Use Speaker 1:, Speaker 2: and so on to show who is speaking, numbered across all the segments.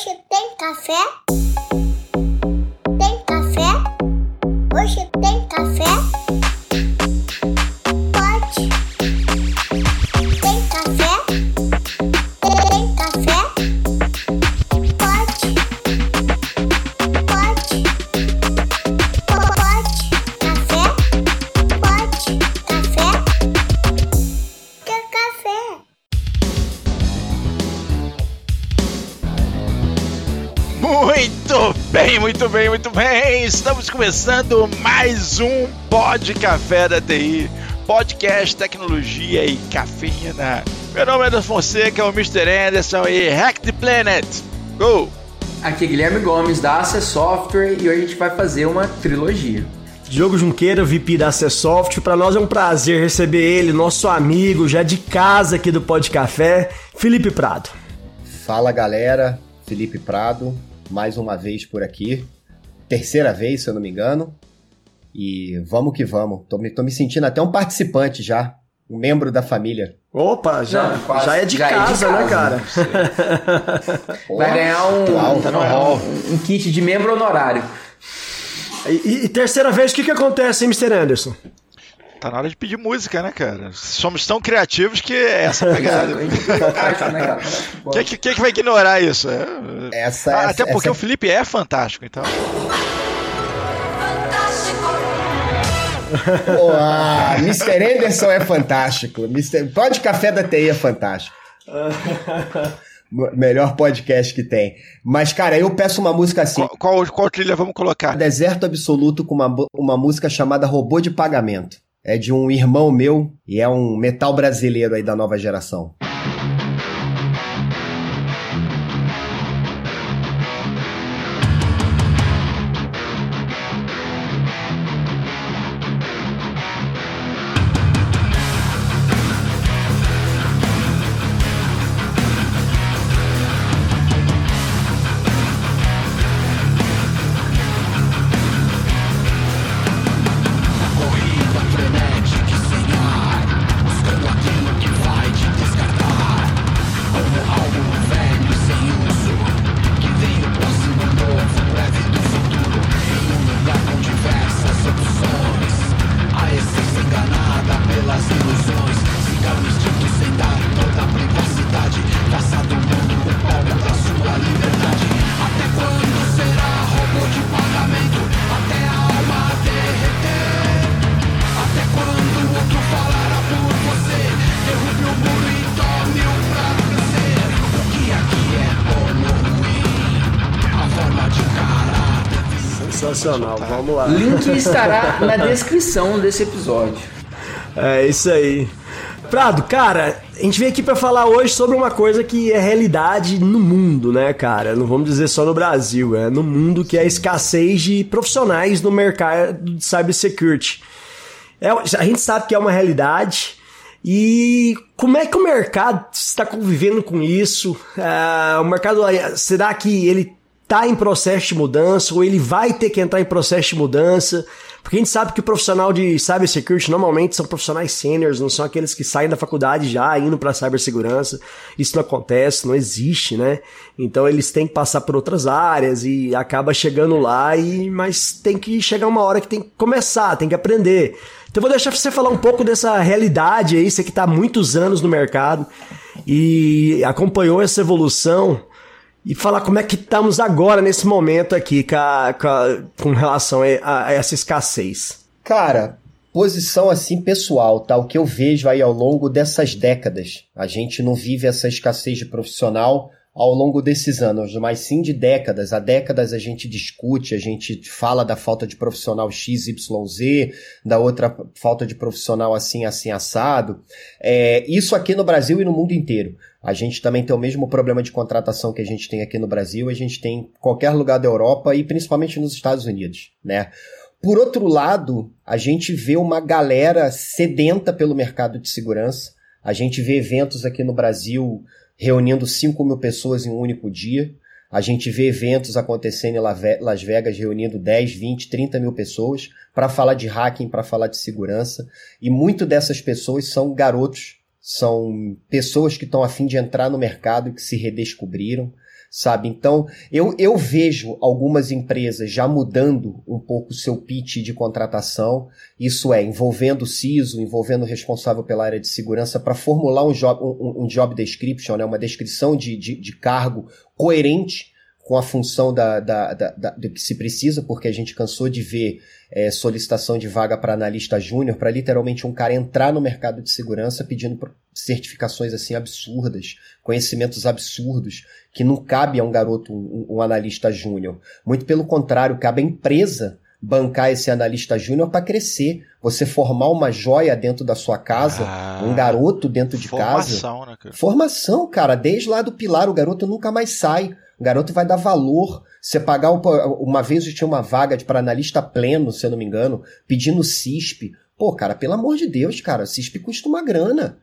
Speaker 1: Hoje tem café? Tem café? Hoje tem
Speaker 2: Estamos começando mais um Pod Café da TI, podcast tecnologia e cafeína. Meu nome é Anderson Fonseca, o Mr. Anderson e Hack the Planet. Go!
Speaker 3: Aqui é Guilherme Gomes da Access Software e hoje a gente vai fazer uma trilogia.
Speaker 4: Diogo Junqueira, VP da Acessoft. Para nós é um prazer receber ele, nosso amigo, já de casa aqui do Pod Café, Felipe Prado.
Speaker 5: Fala galera, Felipe Prado, mais uma vez por aqui. Terceira vez, se eu não me engano. E vamos que vamos. Tô me, tô me sentindo até um participante já. Um membro da família.
Speaker 4: Opa, já,
Speaker 3: Não, quase-
Speaker 4: já é de
Speaker 3: já é de
Speaker 4: casa, né,
Speaker 3: casa,
Speaker 4: cara?
Speaker 3: Vai ganhar um,
Speaker 5: Uau,
Speaker 2: tá
Speaker 3: um kit de membro honorário.
Speaker 4: E, e terceira vez, o que, que acontece, hein, Mr. Anderson?
Speaker 2: Tá na hora de pedir música, né, cara? Somos tão criativos que é essa pegada.
Speaker 3: Né?
Speaker 2: Quem é que, é que vai ignorar isso? É-
Speaker 5: Essa,
Speaker 2: Ah,
Speaker 5: essa
Speaker 2: até porque
Speaker 5: essa-
Speaker 2: o Felipe é fantástico, então.
Speaker 5: Ah, Mr. Anderson é fantástico. Mr. Pode Café da TI é fantástico. Melhor podcast que tem. Mas, cara, eu peço uma música assim.
Speaker 2: Qual, qual, qual trilha vamos colocar?
Speaker 5: Deserto Absoluto com uma, uma música chamada Robô de Pagamento. É de um irmão meu e é um metal brasileiro aí da nova geração.
Speaker 4: Sensacional, vamos lá.
Speaker 3: Link estará na descrição desse episódio.
Speaker 4: É isso aí. Prado, cara, a gente veio aqui pra falar hoje sobre uma coisa que é realidade no mundo, né, cara? Não vamos dizer só no Brasil, é no mundo que é a escassez de profissionais no mercado de cybersecurity. É, a gente sabe que é uma realidade. E como é que o mercado está convivendo com isso? Ah, o mercado, será que ele está em processo de mudança ou ele vai ter que entrar em processo de mudança? Porque a gente sabe que o profissional de cybersecurity normalmente são profissionais seniors, não são aqueles que saem da faculdade já indo para cibersegurança. Isso não acontece, não existe, né? Então eles têm que passar por outras áreas e acaba chegando lá e mas tem que chegar uma hora que tem que começar, tem que aprender. Então vou deixar você falar um pouco dessa realidade aí, você que está muitos anos no mercado e acompanhou essa evolução e falar como é que estamos agora nesse momento aqui com, a- com a- com relação a, a essa escassez.
Speaker 5: Cara, posição assim pessoal, tá? O que eu vejo aí ao longo dessas décadas. A gente não vive essa escassez de profissional ao longo desses anos, mas sim de décadas. Há décadas a gente discute, a gente fala da falta de profissional XYZ, da outra falta de profissional assim, assim, assado. É, isso aqui no Brasil e no mundo inteiro. A gente também tem o mesmo problema de contratação que a gente tem aqui no Brasil, a gente tem em qualquer lugar da Europa e principalmente nos Estados Unidos, né? Por outro lado, a gente vê uma galera sedenta pelo mercado de segurança. A gente vê eventos aqui no Brasil reunindo 5 mil pessoas em um único dia. A gente vê eventos acontecendo em Las Vegas reunindo 10, 20, 30 mil pessoas para falar de hacking, para falar de segurança. E muito dessas pessoas são garotos, são pessoas que estão a fim de entrar no mercado que se redescobriram. Sabe? Então, eu, eu vejo algumas empresas já mudando um pouco o seu pitch de contratação, isso é, envolvendo o CISO, envolvendo o responsável pela área de segurança para formular um job, um, um, job description, né, uma descrição de, de, de cargo coerente com a função da, da, da, da, do que se precisa, porque a gente cansou de ver é, solicitação de vaga para analista júnior, para literalmente um cara entrar no mercado de segurança pedindo certificações assim absurdas, conhecimentos absurdos, que não cabe a um garoto, um, um analista júnior. Muito pelo contrário, cabe à empresa bancar esse analista júnior para crescer. Você formar uma joia dentro da sua casa, ah, um garoto dentro de formação, casa. Né, cara? Formação, cara. Desde lá do pilar, o garoto nunca mais sai. O garoto vai dar valor. Você pagar uma vez eu tinha uma vaga para analista pleno, se eu não me engano, pedindo CISP. Pô, cara, pelo amor de Deus, cara, CISP custa uma grana.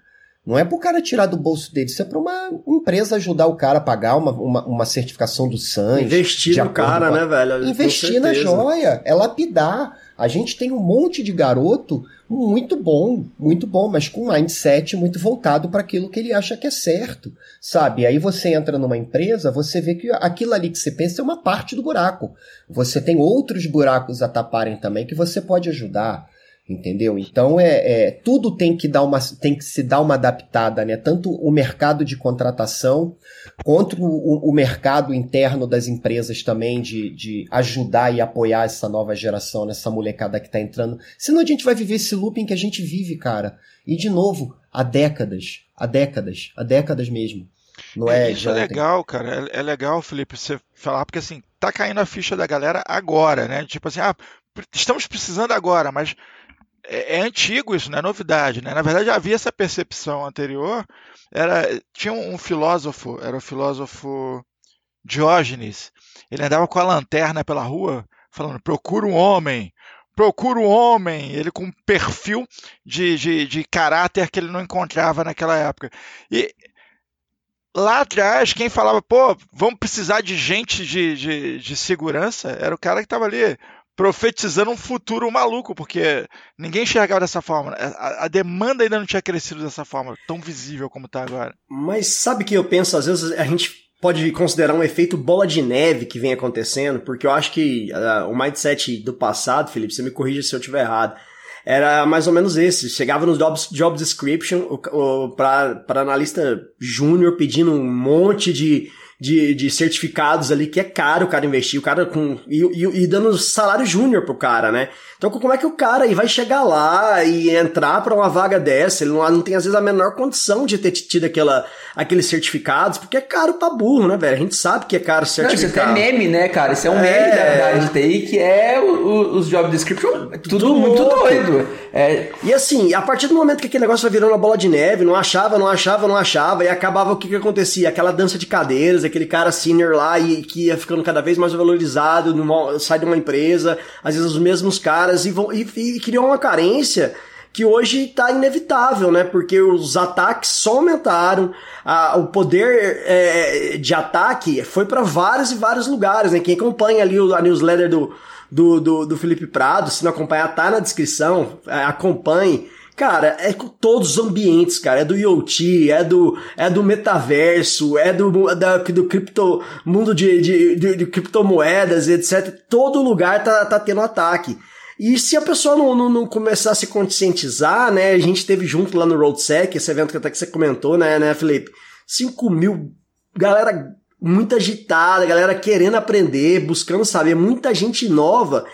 Speaker 5: Não é pro cara tirar do bolso dele, isso é pra uma empresa ajudar o cara a pagar uma, uma, uma certificação do SANS.
Speaker 4: Investir no cara, né, velho?
Speaker 5: Investir na joia, é lapidar. A gente tem um monte de garoto muito bom, muito bom, mas com um mindset muito voltado para aquilo que ele acha que é certo, sabe? Aí você entra numa empresa, você vê que aquilo ali que você pensa é uma parte do buraco. Você tem outros buracos a taparem também que você pode ajudar entendeu? Então é, é, tudo tem que dar uma tem que se dar uma adaptada, né? Tanto o mercado de contratação quanto o, o mercado interno das empresas também de, de ajudar e apoiar essa nova geração, nessa molecada que tá entrando. Senão a gente vai viver esse looping que a gente vive, cara. E de novo, há décadas, há décadas, há décadas mesmo. Não é,
Speaker 2: é isso é legal, cara. É, é legal, Felipe, você falar, porque assim, tá caindo a ficha da galera agora, né? Tipo assim, ah, estamos precisando agora, mas é, é, antigo isso, não é novidade, né? Na verdade, havia essa percepção anterior. Era, tinha um filósofo, era o filósofo Diógenes. Ele andava com a lanterna pela rua, falando: procura um homem, procura um homem. Ele com um perfil de, de, de caráter que ele não encontrava naquela época. E lá atrás, quem falava, pô, vamos precisar de gente de, de, de segurança, era o cara que estava ali profetizando um futuro maluco, porque ninguém enxergava dessa forma. A, a, demanda ainda não tinha crescido dessa forma, tão visível como está agora.
Speaker 4: Mas sabe que eu penso, às vezes a gente pode considerar um efeito bola de neve que vem acontecendo, porque eu acho que uh, o mindset do passado, Felipe, você me corrija se eu estiver errado, era mais ou menos esse. Chegava no job, job description para analista júnior pedindo um monte de de, de certificados ali que é caro o cara investir, o cara com. E, e, e dando salário júnior pro cara, né? Então, como é que o cara aí vai chegar lá e entrar para uma vaga dessa? Ele não, não tem, às vezes, a menor condição de ter tido aquela, aqueles certificados, porque é caro pra burro, né, velho? A gente sabe que é caro certificado.
Speaker 3: Não, isso é meme, né, cara? Isso é um meme é... da área de TI, que é o, o, os job description, tudo, tudo muito doido.
Speaker 4: É... E assim, a partir do momento que aquele negócio vai virando uma bola de neve, não achava, não achava, não achava, e acabava o que que acontecia? Aquela dança de cadeiras, aquele cara senior lá e que ia ficando cada vez mais valorizado, numa, sai de uma empresa, às vezes os mesmos caras, e, vão, e, e criou uma carência que hoje está inevitável, né? Porque os ataques só aumentaram, a, o poder é, de ataque foi para vários e vários lugares, né? Quem acompanha ali a newsletter do, do, do, do Felipe Prado, se não acompanhar, tá na descrição, é, acompanhe. Cara, é com todos os ambientes, cara. É do IoT, é do, é do metaverso, é do, da, do cripto, mundo de, de, de, de criptomoedas, etc. Todo lugar tá, tá tendo ataque. E se a pessoa não, não, não, começar a se conscientizar, né? A gente teve junto lá no RoadSec, esse evento que até que você comentou, né, né, Felipe? 5 mil, galera muito agitada, galera querendo aprender, buscando saber, muita gente nova.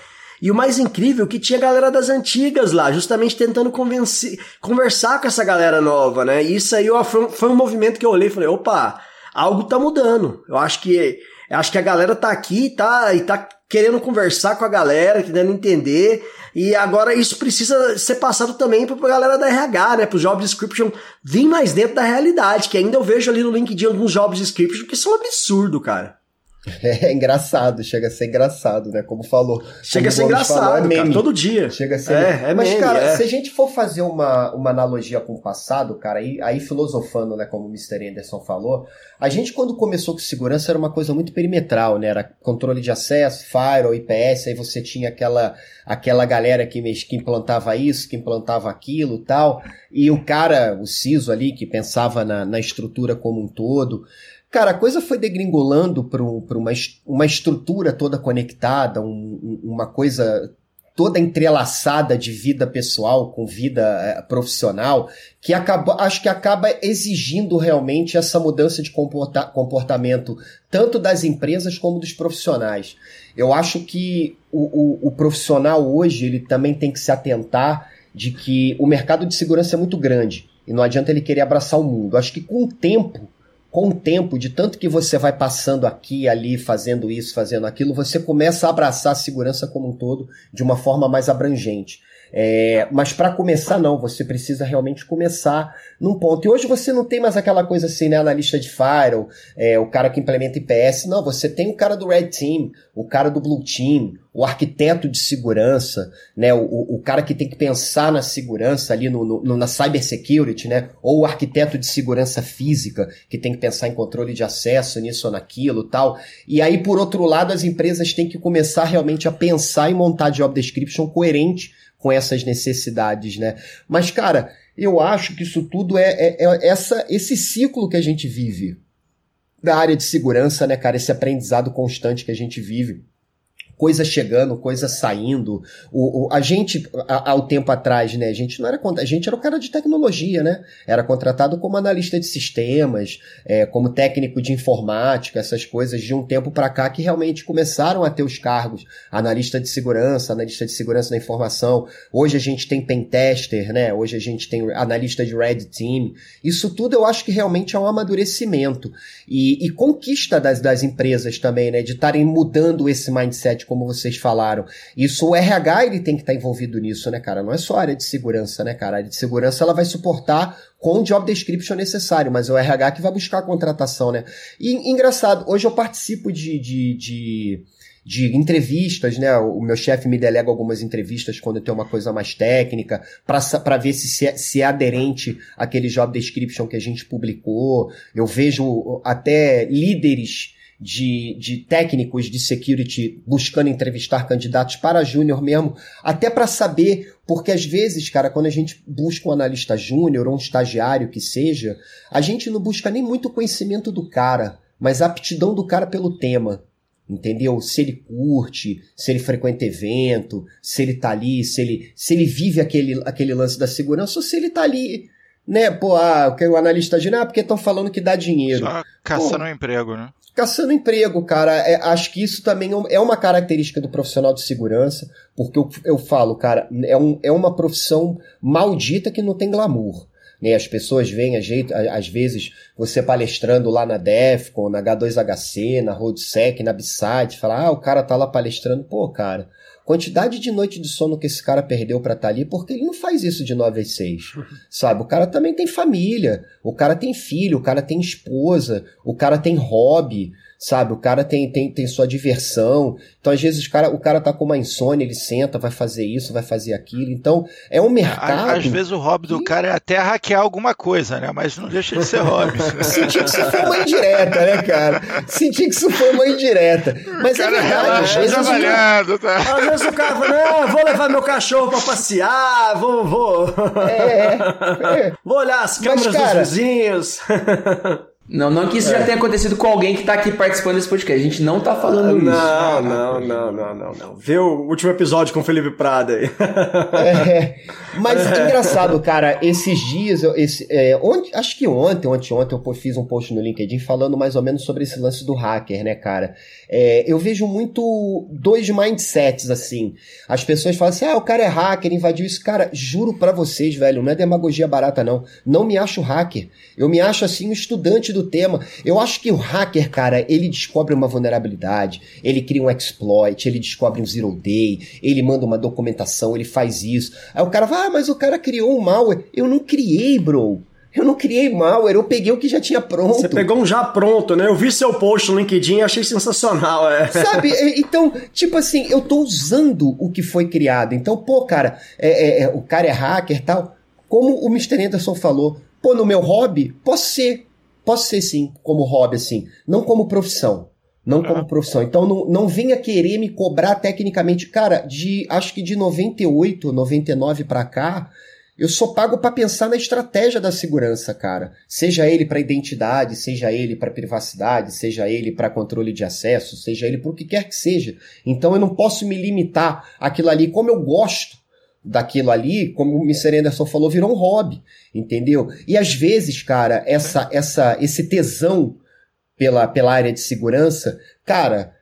Speaker 4: E o mais incrível é que tinha galera das antigas lá, justamente tentando convencer, conversar com essa galera nova, né? E isso aí foi, foi um movimento que eu olhei e falei, opa, algo tá mudando. Eu acho que acho que a galera tá aqui tá, e tá querendo conversar com a galera, querendo entender. E agora isso precisa ser passado também para a galera da RH, né? Para os job description vir mais dentro da realidade, que ainda eu vejo ali no LinkedIn alguns job description que são absurdo, cara.
Speaker 5: É engraçado, chega a ser engraçado, né? Como falou.
Speaker 4: Chega
Speaker 5: como
Speaker 4: a ser engraçado, falou, é meme. Cara, todo dia.
Speaker 5: Chega a ser. É, é Mas, meme, cara, é. se a gente for fazer uma, uma analogia com o passado, cara, aí, aí filosofando, né? Como o Mr. Anderson falou, a gente, quando começou com segurança, era uma coisa muito perimetral, né? Era controle de acesso, firewall, IPS, aí você tinha aquela, aquela galera que, que implantava isso, que implantava aquilo tal. E o cara, o CISO ali, que pensava na, na estrutura como um todo. Cara, a coisa foi degringolando para uma, uma estrutura toda conectada, um, uma coisa toda entrelaçada de vida pessoal com vida é, profissional, que acaba, acho que acaba exigindo realmente essa mudança de comporta comportamento, tanto das empresas como dos profissionais. Eu acho que o, o, o profissional hoje ele também tem que se atentar de que o mercado de segurança é muito grande e não adianta ele querer abraçar o mundo. Acho que com o tempo com o tempo, de tanto que você vai passando aqui ali, fazendo isso, fazendo aquilo, você começa a abraçar a segurança como um todo de uma forma mais abrangente. É, mas para começar, não, você precisa realmente começar num ponto. E hoje você não tem mais aquela coisa assim, né? Analista de Firewall, é, o cara que implementa IPS. Não, você tem o cara do Red Team, o cara do Blue Team, o arquiteto de segurança, né? O, o cara que tem que pensar na segurança ali no, no, na cybersecurity, né? Ou o arquiteto de segurança física, que tem que pensar em controle de acesso, nisso ou naquilo tal. E aí, por outro lado, as empresas têm que começar realmente a pensar e montar job description coerente com essas necessidades, né? Mas, cara, eu acho que isso tudo é, é, é essa, esse ciclo que a gente vive da área de segurança, né, cara? Esse aprendizado constante que a gente vive coisa chegando, coisa saindo. O, o a gente, há, tempo atrás, né, a gente não era a gente era o cara de tecnologia, né? Era contratado como analista de sistemas, é, como técnico de informática, essas coisas de um tempo para cá que realmente começaram a ter os cargos, analista de segurança, analista de segurança da informação. Hoje a gente tem pentester, né? Hoje a gente tem analista de red team. Isso tudo eu acho que realmente é um amadurecimento e, e conquista das, das empresas também, né? De estarem mudando esse mindset como vocês falaram. Isso o RH ele tem que estar tá envolvido nisso, né, cara? Não é só a área de segurança, né, cara? A área de segurança ela vai suportar com o job description necessário, mas é o RH que vai buscar a contratação, né? E engraçado, hoje eu participo de, de, de de entrevistas, né? O meu chefe me delega algumas entrevistas quando tem uma coisa mais técnica, para ver se, se é, se é aderente àquele job description que a gente publicou. Eu vejo até líderes de, de técnicos de security buscando entrevistar candidatos para júnior mesmo, até para saber, porque às vezes, cara, quando a gente busca um analista júnior ou um estagiário que seja, a gente não busca nem muito conhecimento do cara, mas a aptidão do cara pelo tema. Entendeu? Se ele curte, se ele frequenta evento, se ele tá ali, se ele, se ele vive aquele, aquele lance da segurança, ou se ele tá ali, né? Pô, ah, o analista júnior, ah, porque estão falando que dá dinheiro.
Speaker 2: Só caçando um emprego, né?
Speaker 5: Caçando emprego, cara. É, acho que isso também é, é uma característica do profissional de segurança, porque eu, eu falo, cara, é, um, é uma profissão maldita que não tem glamour. Né? As pessoas veem, às vezes, você palestrando lá na DEFCON, na H2HC, na RoadSec, na BSite, falar, ah, o cara tá lá palestrando. Pô, cara, quantidade de noite de sono que esse cara perdeu para estar tá ali, porque ele não faz isso de 9 às 6, sabe? O cara também tem família, o cara tem filho, o cara tem esposa, o cara tem hobby, sabe? O cara tem, tem, tem sua diversão. Então, às vezes, o cara, o cara tá com uma insônia, ele senta, vai fazer isso, vai fazer aquilo. Então, é um mercado.
Speaker 2: Às vezes o hobby do cara é até hackear alguma coisa, né? Mas não deixa de ser hobby.
Speaker 5: Senti que isso foi uma indireta, né, cara? Senti que isso foi uma indireta. Mas é verdade, às vezes.
Speaker 4: Trabalhando, tá? Às vezes o cara fala, não, vou levar meu cachorro pra passear, vou, vou. É, é. Vou olhar as câmeras Mas, cara, dos vizinhos.
Speaker 3: Não, não que isso é. já tenha acontecido com alguém que tá aqui participando desse podcast. A gente não tá falando
Speaker 4: não,
Speaker 3: isso.
Speaker 4: Não, não, não, não, não, não. Vê o último episódio com o Felipe Prada aí.
Speaker 5: É, mas é. engraçado, cara, esses dias, esse, é, ontem, acho que ontem, ontem, ontem eu fiz um post no LinkedIn falando mais ou menos sobre esse lance do hacker, né, cara? É, eu vejo muito dois mindsets, assim. As pessoas falam assim, ah, o cara é hacker, invadiu isso. Cara, juro para vocês, velho, não é demagogia barata, não. Não me acho hacker. Eu me acho, assim, um estudante do tema. Eu acho que o hacker, cara, ele descobre uma vulnerabilidade, ele cria um exploit, ele descobre um zero day, ele manda uma documentação, ele faz isso. Aí o cara vai, ah, mas o cara criou um malware. Eu não criei, bro. Eu não criei malware, eu peguei o que já tinha pronto.
Speaker 4: Você pegou um já pronto, né? Eu vi seu post no LinkedIn e achei sensacional, é.
Speaker 5: Sabe? Então, tipo assim, eu tô usando o que foi criado. Então, pô, cara, é, é, é o cara é hacker e tal. Como o Mr. Anderson falou, pô, no meu hobby, posso ser. Posso ser sim, como hobby, assim. Não como profissão. Não como ah. profissão. Então não, não venha querer me cobrar tecnicamente. Cara, de acho que de 98, 99 para cá, Eu sou pago para pensar na estratégia da segurança, cara. Seja ele para identidade, seja ele para privacidade, seja ele para controle de acesso, seja ele para o que quer que seja. Então eu não posso me limitar àquilo ali como eu gosto daquilo ali, como o Mr. Anderson falou, virou um hobby, entendeu? E às vezes, cara, essa, essa, esse tesão pela, pela área de segurança, cara,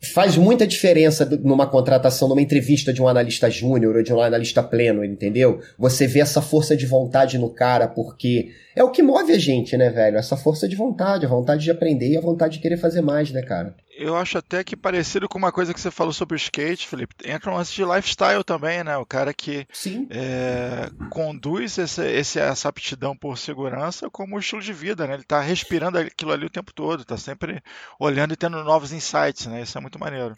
Speaker 5: faz muita diferença numa contratação, numa entrevista de um analista júnior ou de um analista pleno, entendeu? Você vê essa força de vontade no cara, porque é o que move a gente, né, velho? Essa força de vontade, a vontade de aprender e a vontade de querer fazer mais, né, cara?
Speaker 2: Eu acho até que parecido com uma coisa que você falou sobre o skate, Felipe, entra um lance de lifestyle também, né? O cara que é, conduz esse, essa aptidão por segurança como estilo de vida, né? Ele tá respirando aquilo ali o tempo todo, tá sempre olhando e tendo novos insights, né? Isso é muito maneiro.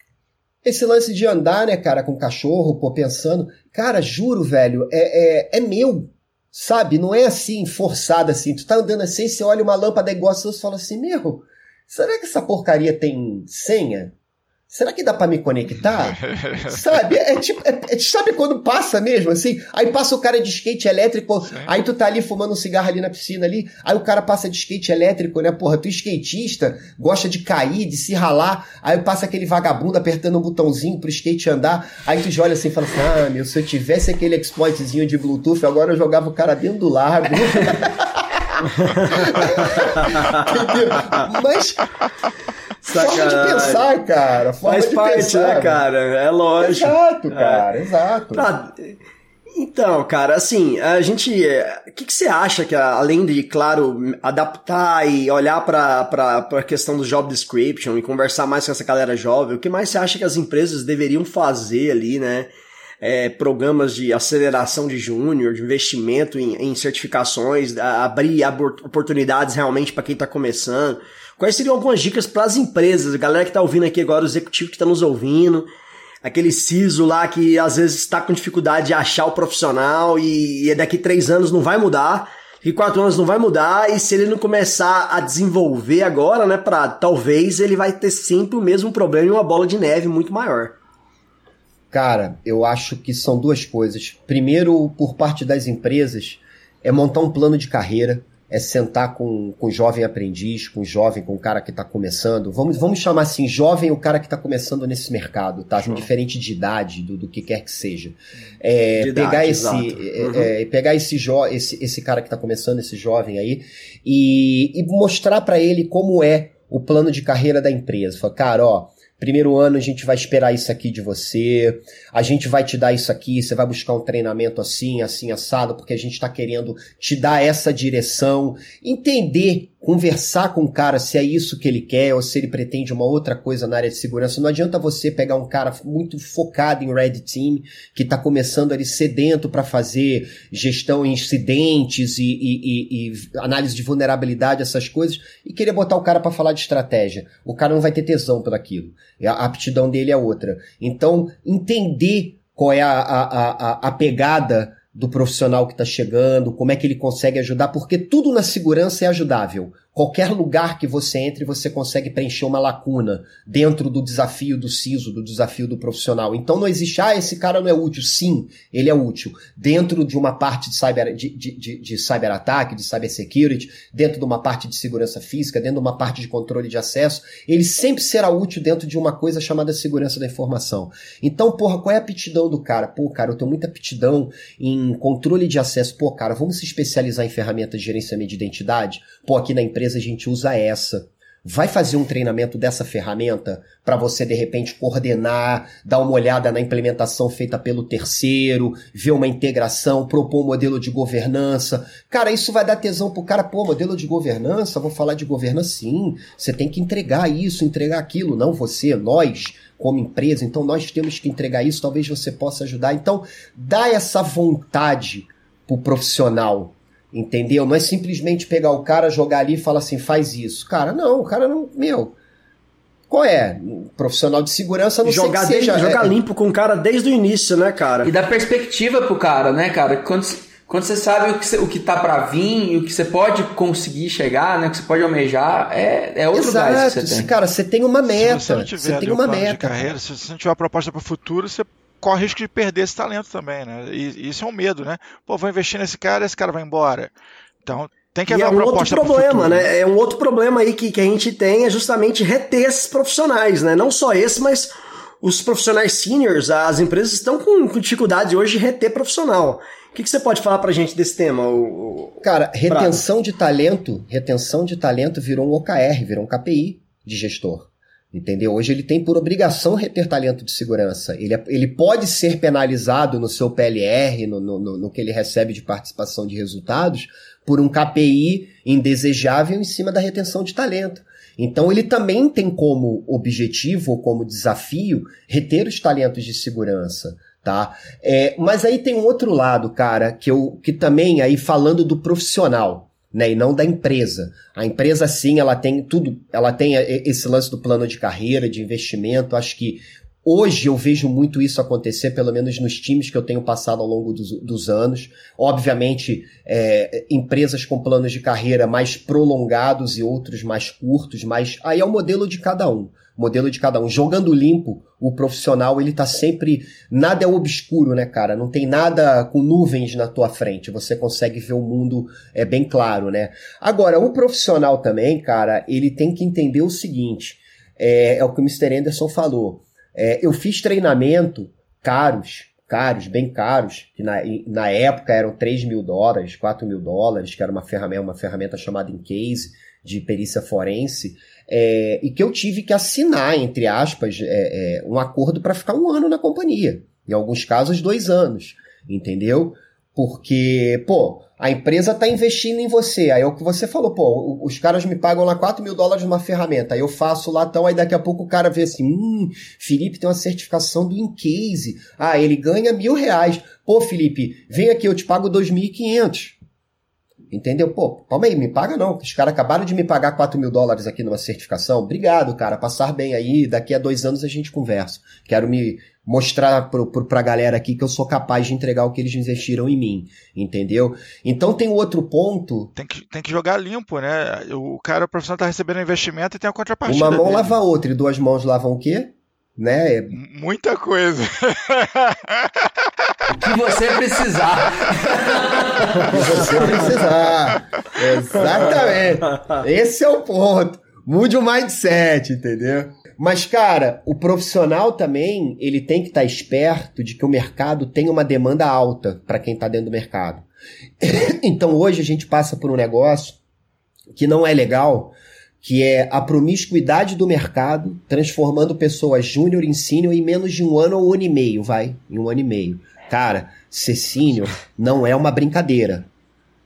Speaker 5: Esse lance de andar, né, cara, com cachorro, pô, pensando. Cara, juro, velho, é, é, é meu. Sabe? Não é assim, forçado assim. Tu tá andando assim, você olha uma lâmpada igual a sua, você fala assim, meu, será que essa porcaria tem senha? será que dá para me conectar? sabe? É, tipo, é, é, sabe quando passa mesmo, assim? Aí passa o cara de skate elétrico, Sim. aí tu tá ali fumando um cigarro ali na piscina ali, aí o cara passa de skate elétrico, né? Porra, tu skatista, gosta de cair, de se ralar, aí passa aquele vagabundo apertando um botãozinho pro skate andar, aí tu já olha assim e fala assim, ah, meu, se eu tivesse aquele exploitzinho de Bluetooth, agora eu jogava o cara dentro do lago. Mas Sacanagem. Forma de pensar, cara. Forma
Speaker 4: Faz
Speaker 5: de
Speaker 4: parte,
Speaker 5: pensar,
Speaker 4: né, cara? É lógico.
Speaker 5: Exato, cara, é. exato.
Speaker 4: Tá. Então, cara, assim, a gente. O que, que você acha que, além de, claro, adaptar e olhar para a questão do job description e conversar mais com essa galera jovem, o que mais você acha que as empresas deveriam fazer ali, né? É, programas de aceleração de júnior, de investimento em, em certificações, abrir oportunidades realmente para quem está começando. Quais seriam algumas dicas para as empresas, a galera que está ouvindo aqui agora, o executivo que está nos ouvindo, aquele CISO lá que às vezes está com dificuldade de achar o profissional e, e daqui três anos não vai mudar, e quatro anos não vai mudar, e se ele não começar a desenvolver agora, né, para talvez ele vai ter sempre o mesmo problema e uma bola de neve muito maior.
Speaker 5: Cara, eu acho que são duas coisas. Primeiro, por parte das empresas, é montar um plano de carreira é sentar com, com jovem aprendiz, com jovem, com o cara que está começando. Vamos, vamos chamar assim, jovem o cara que está começando nesse mercado, tá? Show. Diferente de idade, do, do que quer que seja. É, pegar esse, é, uhum. é, pegar esse, jo, esse, esse cara que está começando, esse jovem aí, e, e mostrar para ele como é o plano de carreira da empresa. Falar, cara, ó, Primeiro ano a gente vai esperar isso aqui de você, a gente vai te dar isso aqui, você vai buscar um treinamento assim, assim, assado, porque a gente está querendo te dar essa direção. Entender conversar com o cara se é isso que ele quer ou se ele pretende uma outra coisa na área de segurança. Não adianta você pegar um cara muito focado em Red Team, que está começando ali sedento para fazer gestão em incidentes e, e, e, e, análise de vulnerabilidade, essas coisas, e querer botar o cara para falar de estratégia. O cara não vai ter tesão pelo aquilo. A aptidão dele é outra. Então, entender qual é a, a, a, a pegada do profissional que está chegando, como é que ele consegue ajudar, porque tudo na segurança é ajudável. Qualquer lugar que você entre, você consegue preencher uma lacuna dentro do desafio do CISO, do desafio do profissional. Então não existe, ah, esse cara não é útil. Sim, ele é útil. Dentro de uma parte de cyber, de, de, de, de cyberataque, de dentro de uma parte de segurança física, dentro de uma parte de controle de acesso, ele sempre será útil dentro de uma coisa chamada segurança da informação. Então, porra, qual é a aptidão do cara? Pô, cara, eu tenho muita aptidão em controle de acesso. Pô, cara, vamos se especializar em ferramentas de gerenciamento de identidade? Pô, aqui na empresa empresa a gente usa essa. Vai fazer um treinamento dessa ferramenta para você de repente coordenar, dar uma olhada na implementação feita pelo terceiro, ver uma integração, propor um modelo de governança. Cara, isso vai dar tesão pro cara, pô, modelo de governança, vou falar de governança sim. Você tem que entregar isso, entregar aquilo, não você, nós como empresa. Então nós temos que entregar isso, talvez você possa ajudar. Então, dá essa vontade pro profissional Entendeu? Não é simplesmente pegar o cara, jogar ali e falar assim, faz isso. Cara, não, o cara não. Meu. Qual é? Um profissional de segurança não
Speaker 4: jogar
Speaker 5: sei que seja.
Speaker 4: Jogar é, limpo com o cara desde o início, né, cara?
Speaker 3: E dar perspectiva pro cara, né, cara? Quando, quando você sabe o que, você, o que tá pra vir, o que você pode conseguir chegar, né? O que você pode almejar, é, é outro
Speaker 5: Exato.
Speaker 3: gás que você tem.
Speaker 5: Cara, você tem uma meta. Se você, você tem uma meta.
Speaker 2: Carreira, se você não tiver uma proposta para o futuro, você corre risco de perder esse talento também, né? E, isso é um medo, né? Pô, vou investir nesse cara, esse cara vai embora. Então, tem que haver
Speaker 4: e é
Speaker 2: uma
Speaker 4: um outro problema, né? É um outro problema aí que, que a gente tem é justamente reter esses profissionais, né? Não só esse, mas os profissionais seniors, as empresas estão com, com dificuldade hoje de reter profissional. O que, que, você pode falar pra gente desse tema? O,
Speaker 5: o... Cara, retenção de talento, retenção de talento virou um OKR, virou um KPI de gestor. Entendeu? Hoje ele tem por obrigação reter talento de segurança. Ele, é, ele pode ser penalizado no seu PLR, no, no, no que ele recebe de participação de resultados, por um KPI indesejável em cima da retenção de talento. Então ele também tem como objetivo ou como desafio reter os talentos de segurança, tá? É, mas aí tem um outro lado, cara, que eu que também aí falando do profissional, né, e não da empresa. A empresa sim, ela tem tudo, ela tem esse lance do plano de carreira, de investimento. Acho que Hoje eu vejo muito isso acontecer, pelo menos nos times que eu tenho passado ao longo dos, dos anos. Obviamente, é, empresas com planos de carreira mais prolongados e outros mais curtos, mas aí é o modelo de cada um. Modelo de cada um. Jogando limpo, o profissional, ele tá sempre. Nada é obscuro, né, cara? Não tem nada com nuvens na tua frente. Você consegue ver o mundo é, bem claro, né? Agora, o profissional também, cara, ele tem que entender o seguinte: é, é o que o Mr. Anderson falou é, eu fiz treinamento caros, caros, bem caros, que na, na época eram 3 mil dólares, 4 mil dólares, que era uma ferramenta, uma ferramenta chamada Incase, de perícia forense, é, e que eu tive que assinar, entre aspas, é, é um acordo para ficar um ano na companhia. Em alguns casos, dois anos. Entendeu? Porque, pô, a empresa está investindo em você. Aí é o que você falou, pô, os caras me pagam lá 4 mil dólares numa ferramenta. Aí eu faço lá, então, aí daqui a pouco o cara vê assim, hum, Felipe tem uma certificação do Incase. Ah, ele ganha mil reais. Pô, Felipe, vem aqui, eu te pago 2.500. Entendeu? Pô, calma aí, me paga não. Os caras acabaram de me pagar 4 mil dólares aqui numa certificação. Obrigado, cara. Passar bem aí. Daqui a dois anos a gente conversa. Quero me mostrar pro, pro, pra galera aqui que eu sou capaz de entregar o que eles investiram em mim. Entendeu? Então tem outro ponto.
Speaker 2: Tem que, tem que jogar limpo, né? O cara, o profissional tá recebendo investimento e tem a contrapartida.
Speaker 5: Uma mão
Speaker 2: dele.
Speaker 5: lava a outra e duas mãos lavam o quê? Né?
Speaker 2: Muita coisa.
Speaker 3: que você precisar.
Speaker 5: que você precisar. Exatamente. Esse é o ponto. Mude o mindset, entendeu? Mas, cara, o profissional também, ele tem que estar tá esperto de que o mercado tem uma demanda alta para quem está dentro do mercado. então, hoje a gente passa por um negócio que não é legal, que é a promiscuidade do mercado, transformando pessoas júnior em sênior em menos de um ano ou um ano e meio, vai, em um ano e meio. Cara, ser sênior não é uma brincadeira.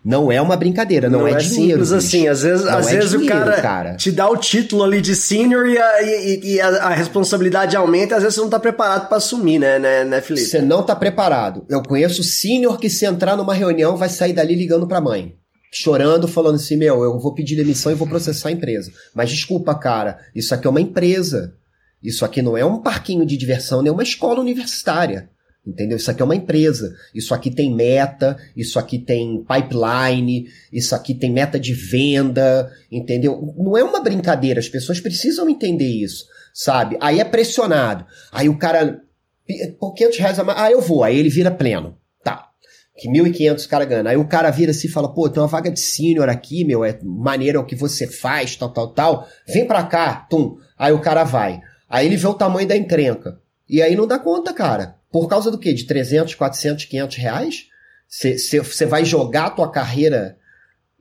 Speaker 5: Não é uma brincadeira, não, não é, é dinheiro.
Speaker 4: Simples assim, às vezes, às é vezes dinheiro, o cara, cara, te dá o título ali de senior e a, e, e a, a responsabilidade aumenta, às vezes você não tá preparado para assumir, né, né, né, Felipe?
Speaker 5: Você não tá preparado. Eu conheço senior que se entrar numa reunião vai sair dali ligando pra mãe. Chorando, falando assim, meu, eu vou pedir demissão e vou processar a empresa. Mas desculpa, cara, isso aqui é uma empresa. Isso aqui não é um parquinho de diversão, nem uma escola universitária. Entendeu? Isso aqui é uma empresa. Isso aqui tem meta, isso aqui tem pipeline, isso aqui tem meta de venda, entendeu? Não é uma brincadeira, as pessoas precisam entender isso, sabe? Aí é pressionado. Aí o cara, por 500 reais a mais, ah, eu vou. Aí ele vira pleno. Tá. Que 1.500 o cara ganha. Aí o cara vira assim e fala, pô, tem uma vaga de sênior aqui, meu, é maneiro o que você faz, tal, tal, tal. Vem pra cá, tum. Aí o cara vai. Aí ele vê o tamanho da encrenca. E aí não dá conta, cara. Por causa do quê? De 300, 400, 500 reais? Você vai jogar a tua carreira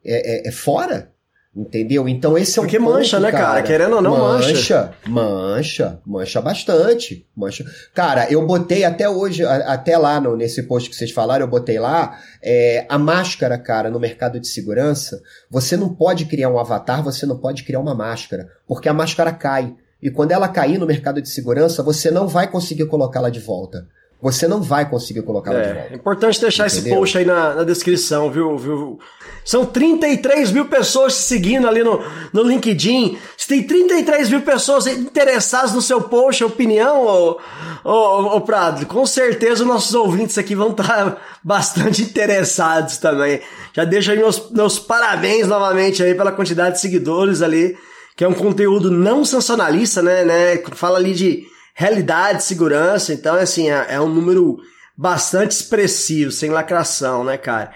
Speaker 5: é, é, é, fora? Entendeu? Então esse é
Speaker 4: Porque
Speaker 5: um
Speaker 4: mancha, né, cara? Querendo ou não, mancha.
Speaker 5: Mancha, mancha, mancha bastante. Mancha. Cara, eu botei até hoje, até lá no, nesse post que vocês falaram, eu botei lá, é, a máscara, cara, no mercado de segurança, você não pode criar um avatar, você não pode criar uma máscara, porque a máscara cai. E quando ela cair no mercado de segurança, você não vai conseguir colocá-la de volta você não vai conseguir colocar é, de volta. É
Speaker 4: importante deixar Entendeu? esse post aí na, na descrição, viu, viu? São 33 mil pessoas te seguindo ali no, no LinkedIn. Se tem 33 mil pessoas interessadas no seu post, opinião, ô, ô, ô Prado, com certeza os nossos ouvintes aqui vão estar bastante interessados também. Já deixo aí meus, meus parabéns novamente aí pela quantidade de seguidores ali, que é um conteúdo não sensacionalista, né, né? Fala ali de realidade, segurança. Então, assim, é, é um número bastante expressivo, sem lacração, né, cara?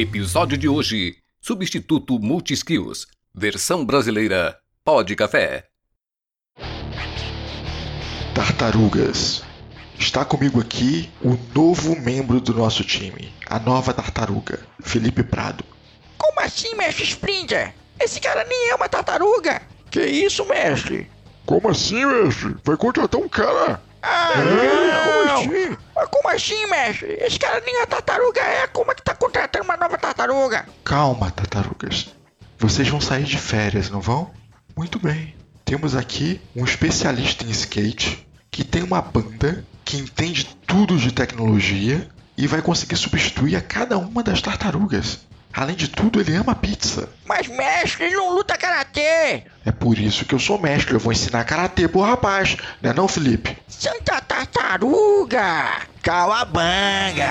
Speaker 6: Episódio de hoje: Substituto Multiskills, versão brasileira. Pod Café.
Speaker 2: Tartarugas. Está comigo aqui o novo membro do nosso time, a nova tartaruga, Felipe Prado.
Speaker 7: Como assim, mestre Splinter? Esse cara nem é uma tartaruga.
Speaker 2: Que isso, mestre?
Speaker 8: Como assim, mestre? Vai contratar um cara?
Speaker 7: Ah,
Speaker 8: É,
Speaker 7: não.
Speaker 8: como assim?
Speaker 7: Mas como assim, mestre? Esse cara nem a tartaruga é. Como é que tá contratando uma nova tartaruga?
Speaker 2: Calma, tartarugas. Vocês vão sair de férias, não vão? Muito bem. Temos aqui um especialista em skate que tem uma banda que entende tudo de tecnologia e vai conseguir substituir a cada uma das tartarugas. Além de tudo, ele ama pizza.
Speaker 7: Mas, mestre, ele não luta karatê.
Speaker 2: É por isso que eu sou mestre, eu vou ensinar karatê pro rapaz, né não, Felipe?
Speaker 7: Santa tartaruga. Calabanga.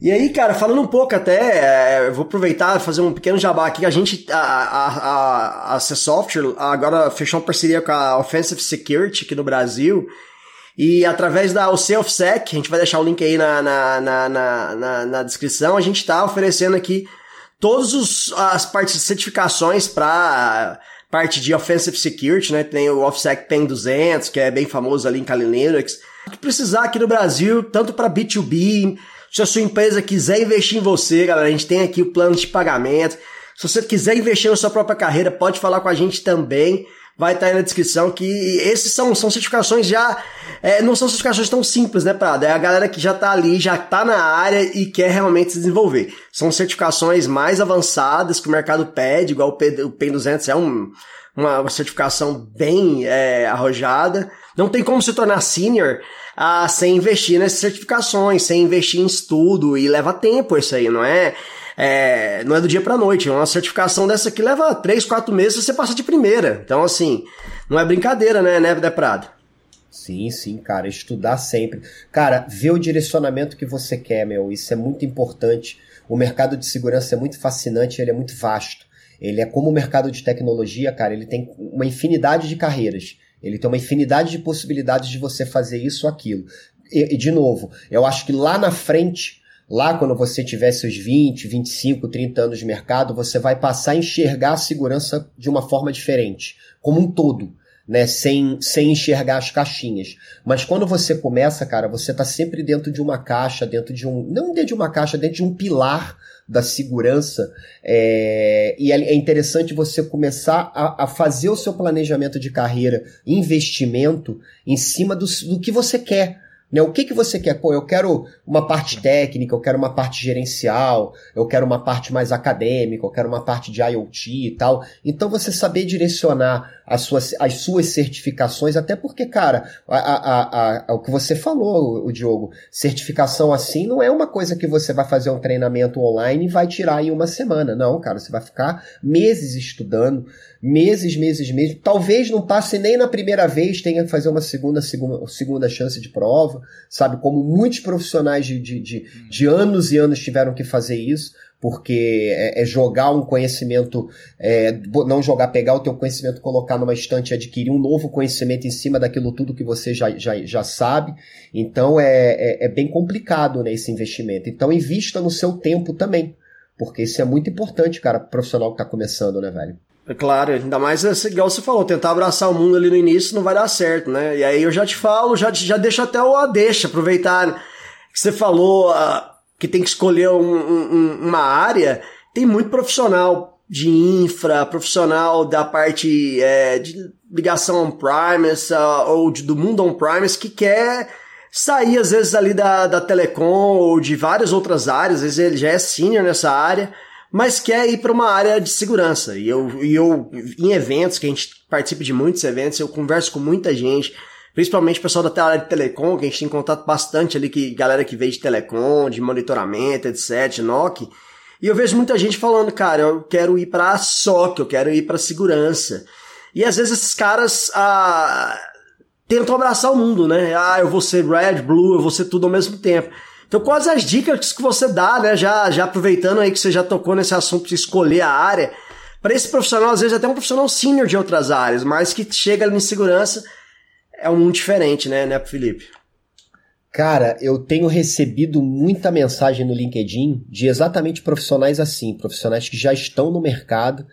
Speaker 4: E aí, cara, falando um pouco até, é, eu vou aproveitar e fazer um pequeno jabá aqui. A gente, a, a, a, a C Software agora fechou uma parceria com a Offensive Security aqui no Brasil. E através da OC OffSec, a gente vai deixar o link aí na, na, na, na, na, descrição, a gente está oferecendo aqui todas as partes de certificações para parte de Offensive Security, né? Tem o OffSec PEN 200, que é bem famoso ali em Linux. O que precisar aqui no Brasil, tanto para B2B, se a sua empresa quiser investir em você, galera, a gente tem aqui o plano de pagamento. Se você quiser investir na sua própria carreira, pode falar com a gente também. Vai estar aí na descrição que esses são, são certificações já. é, não são certificações tão simples, né, Prado? É a galera que já tá ali, já tá na área e quer realmente se desenvolver. São certificações mais avançadas que o mercado pede, igual o, P, o PEN 200 é um, uma, uma certificação bem é, arrojada. Não tem como se tornar senior ah, sem investir nessas certificações, sem investir em estudo e leva tempo isso aí, não é? É não é do dia pra noite. Uma certificação dessa aqui leva 3, 4 meses você passa de primeira. Então, assim, não é brincadeira, né, né, Prado?
Speaker 5: Sim, sim, cara, estudar sempre. Cara, ver o direcionamento que você quer, meu, isso é muito importante. O mercado de segurança é muito fascinante, ele é muito vasto. Ele é como o mercado de tecnologia, cara, ele tem uma infinidade de carreiras. Ele tem uma infinidade de possibilidades de você fazer isso ou aquilo. E, de novo, eu acho que lá na frente, lá quando você tiver seus 20, 25, 30 anos de mercado, você vai passar a enxergar a segurança de uma forma diferente, como um todo né, sem, sem enxergar as caixinhas. Mas quando você começa, cara, você tá sempre dentro de uma caixa, dentro de um. Não dentro de uma caixa, dentro de um pilar da segurança. É, e é interessante você começar a, a, fazer o seu planejamento de carreira, investimento, em cima do, do que você quer. Né? O que, que você quer? Pô, eu quero uma parte técnica, eu quero uma parte gerencial, eu quero uma parte mais acadêmica, eu quero uma parte de IoT e tal. Então você saber direcionar as suas, as suas certificações, até porque, cara, a, a, a, o que você falou, o Diogo, certificação assim não é uma coisa que você vai fazer um treinamento online e vai tirar em uma semana. Não, cara, você vai ficar meses estudando, meses, meses, meses. Talvez não passe nem na primeira vez, tenha que fazer uma segunda, segunda, segunda chance de prova, sabe? Como muitos profissionais de, de, de, de anos e anos tiveram que fazer isso porque é, é, jogar um conhecimento, é, não jogar, pegar o teu conhecimento, colocar numa estante, adquirir um novo conhecimento em cima daquilo tudo que você já, já, já sabe. Então é, é, é bem complicado né, esse investimento. Então invista no seu tempo também, porque isso é muito importante, cara, pro profissional que está começando, né, velho?
Speaker 4: É claro, ainda mais igual você falou, tentar abraçar o mundo ali no início não vai dar certo, né? E aí eu já te falo, já, já deixo até o a deixa, aproveitar que você falou. Uh, que tem que escolher um, um, uma área, tem muito profissional de infra, profissional da parte é, de ligação on-premise ou de, do mundo on-premise que quer sair às vezes ali da, da telecom ou de várias outras áreas, às vezes ele já é senior nessa área, mas quer ir para uma área de segurança. E eu, e eu, em eventos, que a gente participa de muitos eventos, eu converso com muita gente, principalmente o pessoal da área de telecom, que a gente tem contato bastante ali, que galera que veio de telecom, de monitoramento, etc, NOC. E eu vejo muita gente falando, cara, eu quero ir para SOC, eu quero ir para segurança. E às vezes esses caras ah, tentam abraçar o mundo, né? Ah, eu vou ser red, blue, eu vou ser tudo ao mesmo tempo. Então, quais as dicas que você dá, né? Já, já aproveitando aí que você já tocou nesse assunto de escolher a área, para esse profissional, às vezes até um profissional sênior de outras áreas, mas que chega ali em segurança, é um mundo diferente, né, né, Felipe?
Speaker 5: Cara, eu tenho recebido muita mensagem no LinkedIn de exatamente profissionais assim, profissionais que já estão no mercado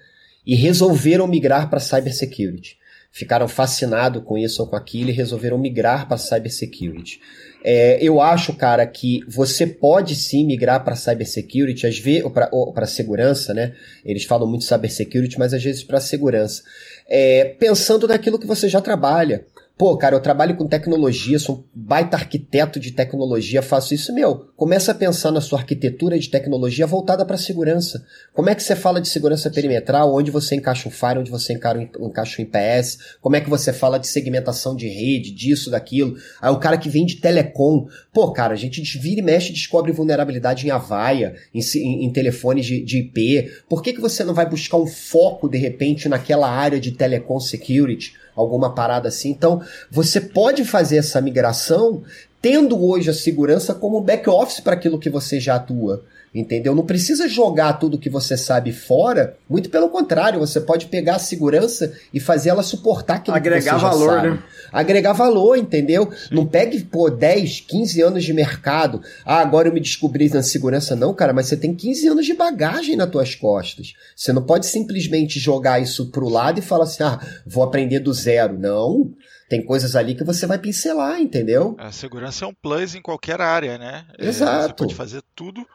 Speaker 5: e resolveram migrar para cybersecurity. Ficaram fascinados com isso ou com aquilo e resolveram migrar para cybersecurity. É, eu acho, cara, que você pode sim migrar para cybersecurity, às vezes, ou para segurança, né? Eles falam muito cybersecurity, mas às vezes para segurança. É, pensando naquilo que você já trabalha. Pô, cara, eu trabalho com tecnologia, sou um baita arquiteto de tecnologia, faço isso, meu. Começa a pensar na sua arquitetura de tecnologia voltada para segurança. Como é que você fala de segurança perimetral? Onde você encaixa o Fire, onde você encaixa o IPS? Como é que você fala de segmentação de rede, disso, daquilo? Aí o cara que vem de telecom. Pô, cara, a gente vira e mexe descobre vulnerabilidade em Avaia, em, em, em telefones de, de IP. Por que, que você não vai buscar um foco, de repente, naquela área de telecom security? Alguma parada assim. Então, você pode fazer essa migração tendo hoje a segurança como back-office para aquilo que você já atua. Entendeu? Não precisa jogar tudo que você sabe fora, muito pelo contrário, você pode pegar a segurança e fazer ela suportar aquilo
Speaker 4: Agregar
Speaker 5: que você
Speaker 4: valor,
Speaker 5: sabe.
Speaker 4: né?
Speaker 5: Agregar valor, entendeu? Não pegue, pô, 10, 15 anos de mercado. Ah, agora eu me descobri na segurança. Não, cara, mas você tem 15 anos de bagagem nas tuas costas. Você não pode simplesmente jogar isso pro lado e falar assim, ah, vou aprender do zero. Não. Tem coisas ali que você vai pincelar, entendeu?
Speaker 2: A segurança é um plus em qualquer área, né? É,
Speaker 5: Exato.
Speaker 2: Você pode fazer tudo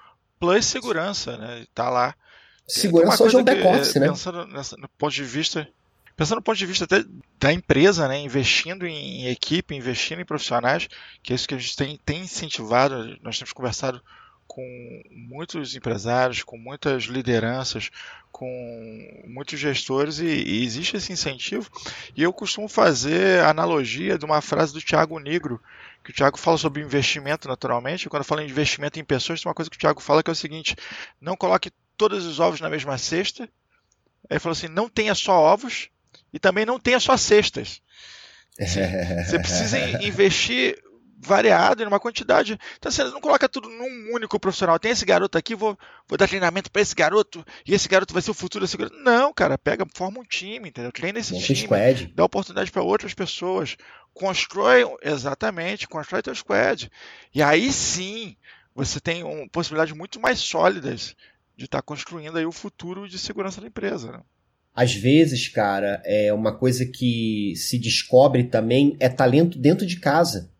Speaker 2: plus segurança, né? Tá lá.
Speaker 5: Segurança hoje é um back-office, né?
Speaker 2: Pensando nessa, no ponto de vista, pensando no ponto de vista até da empresa, né? Investindo em, em equipe, investindo em profissionais, que é isso que a gente tem, tem incentivado. Nós temos conversado com muitos empresários, com muitas lideranças, com muitos gestores e, e, existe esse incentivo. E eu costumo fazer analogia de uma frase do Tiago Negro, que o Tiago fala sobre investimento naturalmente. Quando eu falo em investimento em pessoas, tem uma coisa que o Tiago fala que é o seguinte: não coloque todos os ovos na mesma cesta. Aí ele falou assim: não tenha só ovos e também não tenha só cestas. Você precisa investir variado, em uma quantidade. Então você não coloca tudo num único profissional. Tem esse garoto aqui, vou, vou dar treinamento para esse garoto, e esse garoto vai ser o futuro desse garoto. Não, cara, pega, forma um time, entendeu? Treina esse
Speaker 5: Monta
Speaker 2: time,
Speaker 5: squad.
Speaker 2: dá oportunidade para outras pessoas. Constrói, exatamente, constrói teu squad. E aí sim, você tem um, possibilidades muito mais sólidas de estar tá construindo aí o futuro de segurança da empresa. Né?
Speaker 5: Às vezes, cara, é uma coisa que se descobre também é talento dentro de casa.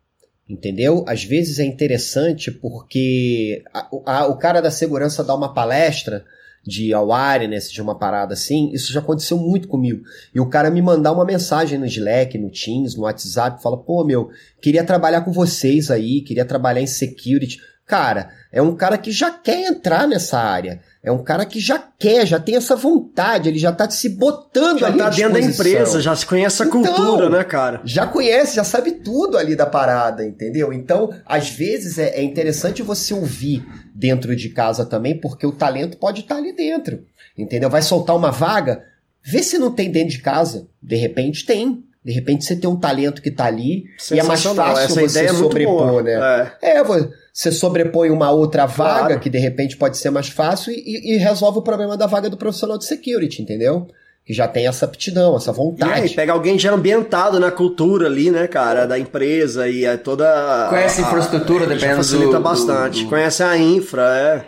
Speaker 5: Entendeu? Às vezes é interessante porque a, a, o cara da segurança dá uma palestra de awareness, de uma parada assim, isso já aconteceu muito comigo. E o cara me mandar uma mensagem no Slack, no Teams, no WhatsApp, fala, pô, meu, queria trabalhar com vocês aí, queria trabalhar em security. Cara, é um cara que já quer entrar nessa área. É um cara que já quer, já tem essa vontade, ele já tá se botando
Speaker 4: Já
Speaker 5: ali
Speaker 4: tá
Speaker 5: à
Speaker 4: dentro da empresa, já se conhece a
Speaker 5: Então,
Speaker 4: cultura, né, cara?
Speaker 5: Já conhece, já sabe tudo ali da parada, entendeu? Então, às vezes é, é interessante você ouvir dentro de casa também, porque o talento pode estar ali dentro, entendeu? Vai soltar uma vaga, vê se não tem dentro de casa. De repente tem. De repente você tem um talento que tá ali e é mais fácil
Speaker 4: essa
Speaker 5: você
Speaker 4: ideia é
Speaker 5: sobrepor, né?
Speaker 4: É.
Speaker 5: É, você sobrepõe uma outra vaga
Speaker 4: Claro.
Speaker 5: que de repente pode ser mais fácil e, e- resolve o problema da vaga do profissional de security, entendeu? Que já tem essa aptidão, essa
Speaker 4: E aí,
Speaker 5: vontade.
Speaker 4: pega alguém já ambientado na cultura ali, né, cara, da empresa e é toda.
Speaker 3: Conhece a infraestrutura,
Speaker 4: já
Speaker 3: dependendo
Speaker 4: facilita
Speaker 3: do-
Speaker 4: bastante.
Speaker 3: do- do-
Speaker 4: Conhece a infra, é.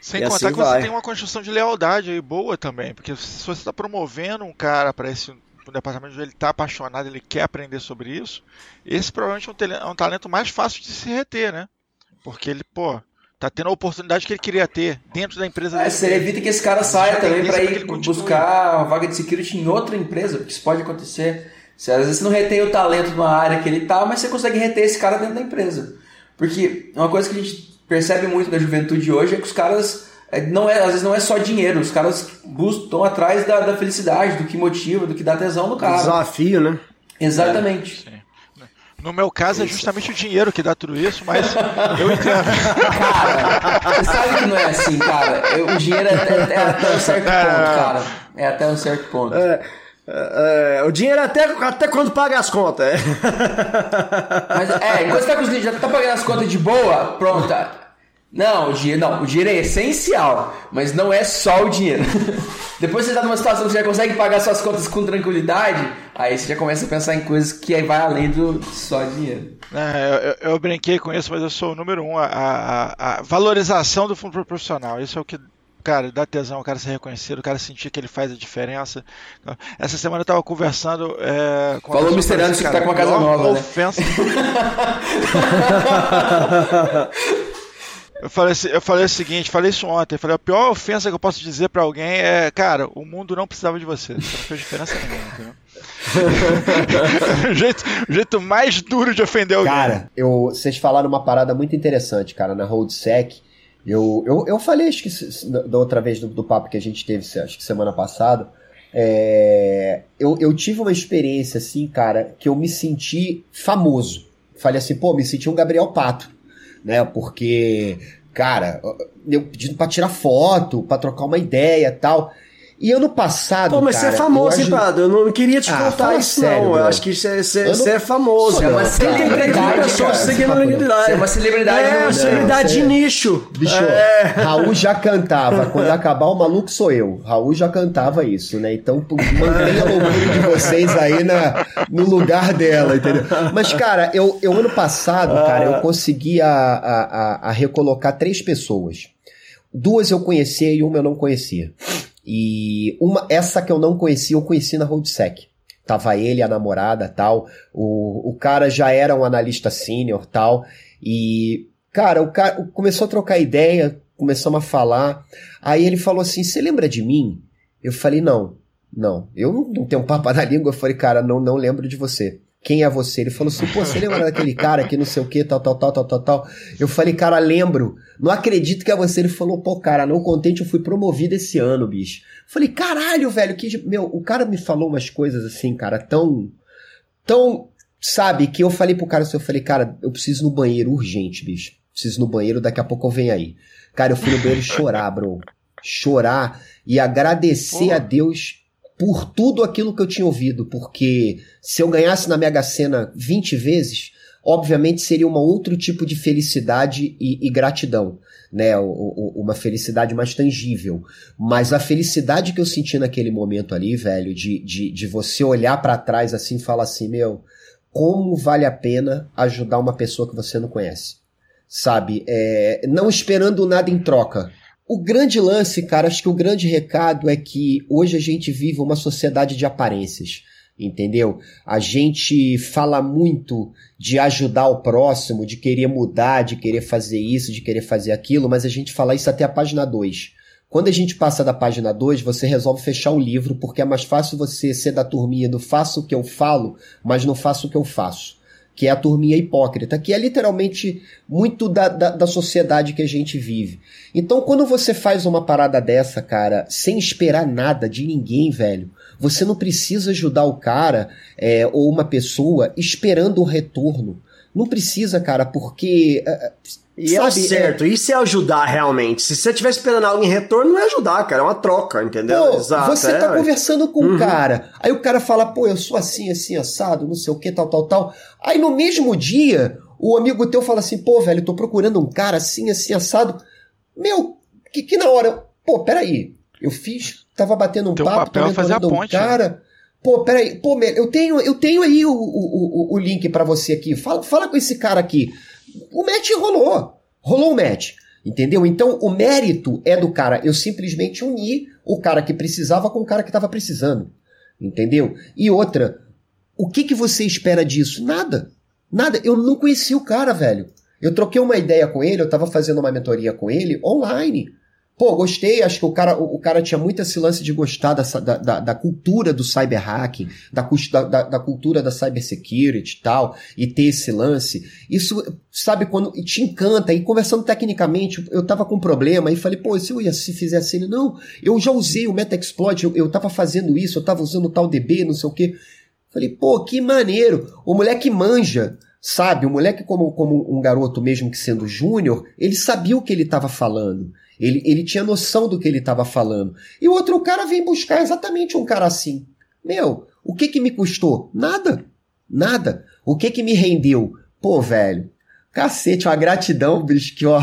Speaker 2: Sem
Speaker 4: E
Speaker 2: contar
Speaker 4: assim
Speaker 2: que você
Speaker 4: vai.
Speaker 2: tem uma construção de lealdade aí boa também, porque se você está promovendo um cara para esse departamento onde ele está apaixonado, ele quer aprender sobre isso, esse provavelmente é um, é um talento mais fácil de se reter, né? Porque ele, pô, tá tendo a oportunidade que ele queria ter dentro da empresa
Speaker 3: É, você evita que esse cara saia também para ir buscar uma vaga de security em outra empresa, porque isso pode acontecer. Você, às vezes você não retém o talento numa área que ele tá, mas você consegue reter esse cara dentro da empresa. Porque uma coisa que a gente percebe muito da juventude hoje é que os caras é, não é, às vezes não é só dinheiro, os caras buscam, estão atrás da, da felicidade, do que motiva, do que dá tesão no cara.
Speaker 4: Desafio, né?
Speaker 3: Exatamente.
Speaker 2: Sim. No meu caso é justamente o dinheiro que dá tudo isso, mas eu entendo.
Speaker 3: Cara, você sabe que não é assim, cara. Eu- O dinheiro é até, é até um certo ponto, cara. É até um certo ponto.
Speaker 4: É, é, o dinheiro é até, até quando paga as contas. é.
Speaker 3: Mas é, enquanto você tá com os já tá pagando as contas de boa, pronta. Não, o dinheiro, não, o dinheiro é essencial, mas não é só o dinheiro. Depois você tá numa situação que você já consegue pagar suas contas com tranquilidade, aí você já começa a pensar em coisas que vai além do só dinheiro.
Speaker 2: É, eu, eu brinquei com isso, mas eu sou o número um. A, a- a valorização do fundo profissional. Isso é o que, cara, dá tesão, o cara ser reconhecido, o cara sentir que ele faz a diferença. Essa semana eu tava conversando é, com
Speaker 3: Falou. Anderson que tá com uma casa nova, né?
Speaker 2: ofensa- Eu falei, assim- eu falei o seguinte, falei isso ontem, falei, a pior ofensa que eu posso dizer pra alguém é, cara, o mundo não precisava de você, você não fez diferença nenhuma, entendeu? o, jeito, o jeito mais duro de ofender alguém.
Speaker 5: Cara, eu, vocês falaram uma parada muito interessante, cara, na RoadSec. Eu, eu, eu falei, acho que da outra vez do, do papo que a gente teve, acho que semana passada. é, eu, eu tive uma experiência assim, cara, que eu me senti famoso. Falei assim, pô, me senti um Gabriel Pato, né? Porque, cara, eu pedindo pra tirar foto, pra trocar uma ideia tal. E ano passado.
Speaker 4: Pô, mas
Speaker 5: cara,
Speaker 4: você é famoso,
Speaker 5: eu
Speaker 4: hein, Prado? Eu não queria te
Speaker 5: Ah,
Speaker 4: contar isso,
Speaker 5: sério,
Speaker 4: não. Eu
Speaker 5: bro.
Speaker 4: acho que você, você,
Speaker 5: Eu não-
Speaker 4: você é famoso.
Speaker 5: Você é uma.
Speaker 4: Você
Speaker 3: celebridade,
Speaker 4: 30
Speaker 3: cara.
Speaker 4: pessoas
Speaker 5: Você
Speaker 4: seguindo
Speaker 5: tá.
Speaker 3: Você é uma celebridade
Speaker 4: É, celebridade
Speaker 5: Não,
Speaker 4: de
Speaker 5: você-
Speaker 4: nicho.
Speaker 5: Bicho,
Speaker 4: É.
Speaker 5: Raul já cantava. Quando acabar o maluco sou eu. Raul já cantava isso, né? Então mantenha a loucura de vocês aí na, no lugar dela, entendeu? Mas, cara, eu, eu ano passado, cara, eu consegui a, a, a- a recolocar três pessoas. Duas eu conhecia e uma eu não conhecia. E uma, essa que eu não conhecia, eu conheci na RoadSec. Tava ele, a namorada tal. O, o cara já era um analista sênior tal. E, cara, o cara começou a trocar ideia, começamos a falar. Aí ele falou assim: Você lembra de mim? Eu falei: Não, não. Eu não, tenho papo na língua. Eu falei: Cara, não, não lembro de você. Quem é você? Ele falou assim: Pô, você lembra daquele cara que não sei o que, tal, tal, tal, tal, tal, tal. Eu falei: Cara, lembro. Não acredito que é você. Ele falou: Pô, cara, não contente, eu fui promovido esse ano, bicho. Falei: Caralho, velho, que. Meu, o cara me falou umas coisas assim, cara, tão. Tão. Sabe, que eu falei pro cara assim, eu falei, cara, eu preciso no banheiro urgente, bicho. Preciso ir no banheiro, daqui a pouco eu venho aí. Cara, eu fui no banheiro chorar, bro. Chorar e agradecer
Speaker 2: Porra.
Speaker 5: a Deus por tudo aquilo que eu tinha ouvido. Porque se eu ganhasse na Mega Sena 20 vezes, obviamente seria um outro tipo de felicidade e, e gratidão. Né, O- o- uma felicidade mais tangível. Mas a felicidade que eu senti naquele momento ali, velho, de, de, de você olhar pra trás assim e falar assim, meu, como vale a pena ajudar uma pessoa que você não conhece. Sabe? É, não esperando nada em troca. O grande lance, cara, acho que o grande recado é que hoje a gente vive uma sociedade de aparências. Entendeu? A gente fala muito de ajudar o próximo, de querer mudar, de querer fazer isso, de querer fazer aquilo, mas a gente fala isso até a página 2. Quando a gente passa da página 2, você resolve fechar o livro, porque é mais fácil você ser da turminha do faço o que eu falo, mas não faço o que eu faço. Que é a turminha hipócrita, que é literalmente muito da, da, da sociedade que a gente vive. Então, quando você faz uma parada dessa, cara, sem esperar nada de ninguém, velho, você não precisa ajudar o cara é, ou uma pessoa esperando o retorno. Não precisa, cara, porque. é,
Speaker 4: E é o certo, isso é ajudar realmente. Se você estiver esperando algo em retorno, não é ajudar, cara, é uma troca, entendeu?
Speaker 5: Pô,
Speaker 4: Exato.
Speaker 5: você
Speaker 4: é,
Speaker 5: tá conversando com
Speaker 4: Uhum.
Speaker 5: o cara, aí o cara fala, pô, eu sou assim, assim, assado, não sei o que, tal, tal, tal. Aí no mesmo dia, o amigo teu fala assim, pô, velho, tô procurando um cara assim, assim, assado. Meu, que, que na hora, pô, peraí, eu fiz, tava batendo um
Speaker 2: Teu
Speaker 5: papo,
Speaker 2: papel
Speaker 5: tô
Speaker 2: é fazer a
Speaker 5: mentorando um
Speaker 2: ponte, né?
Speaker 5: cara. Pô, peraí, pô, eu tenho, eu tenho aí o, o, o, o link pra você aqui. Fala, fala com esse cara aqui. O match rolou. Rolou o match. Entendeu? Então o mérito é do cara. Eu simplesmente uni o cara que precisava com o cara que tava precisando. Entendeu? E outra, o que, que você espera disso? Nada. Nada. Eu não conheci o cara, velho. Eu troquei uma ideia com ele, eu tava fazendo uma mentoria com ele online. Pô, gostei, acho que o cara, o, o cara tinha muito esse lance de gostar dessa, da, da, da cultura do cyberhacking, da, da, da, cultura da cybersecurity e tal, e ter esse lance. Isso, sabe, quando te encanta, e conversando tecnicamente, eu tava com um problema, e falei, pô, se eu ia, se fizesse ele, não, eu já usei o Metaexploit, eu, eu tava fazendo isso, eu tava usando tal DB, não sei o quê. Falei, pô, que maneiro, o moleque manja, Sabe? O moleque, como, como um garoto, mesmo que sendo júnior, ele sabia o que ele estava falando. Ele, ele tinha noção do que ele estava falando. E o outro cara vem buscar exatamente um cara assim. Meu, o que que me custou? Nada. Nada. O que que me rendeu? Pô, velho, cacete, uma gratidão, bicho, que ó,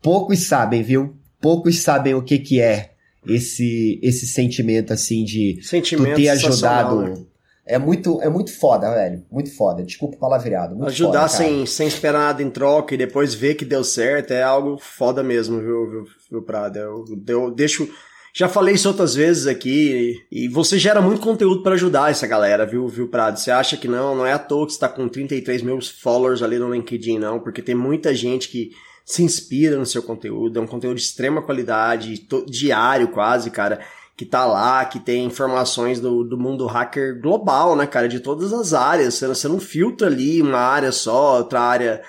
Speaker 5: poucos sabem, viu? Poucos sabem o que que é esse esse sentimento assim de
Speaker 4: Sentimento
Speaker 5: tu ter ajudado. É muito, é muito foda, velho. Muito foda. Desculpa o palavreado. Muito
Speaker 4: Ajudar
Speaker 5: foda,
Speaker 4: sem, sem esperar nada em troca e depois ver que deu certo é algo foda mesmo, viu, viu, viu Prado? Eu, eu deixo. Já falei isso outras vezes aqui e você gera muito conteúdo pra ajudar essa galera, viu, viu, Prado? Você acha que não? Não é à toa que você tá com 33 mil followers ali no LinkedIn, não, porque tem muita gente que se inspira no seu conteúdo, é um conteúdo de extrema qualidade, diário quase, cara, que tá lá, que tem informações do, do mundo hacker global, né, cara, de todas as áreas. Você, você não filtra ali uma área só, outra área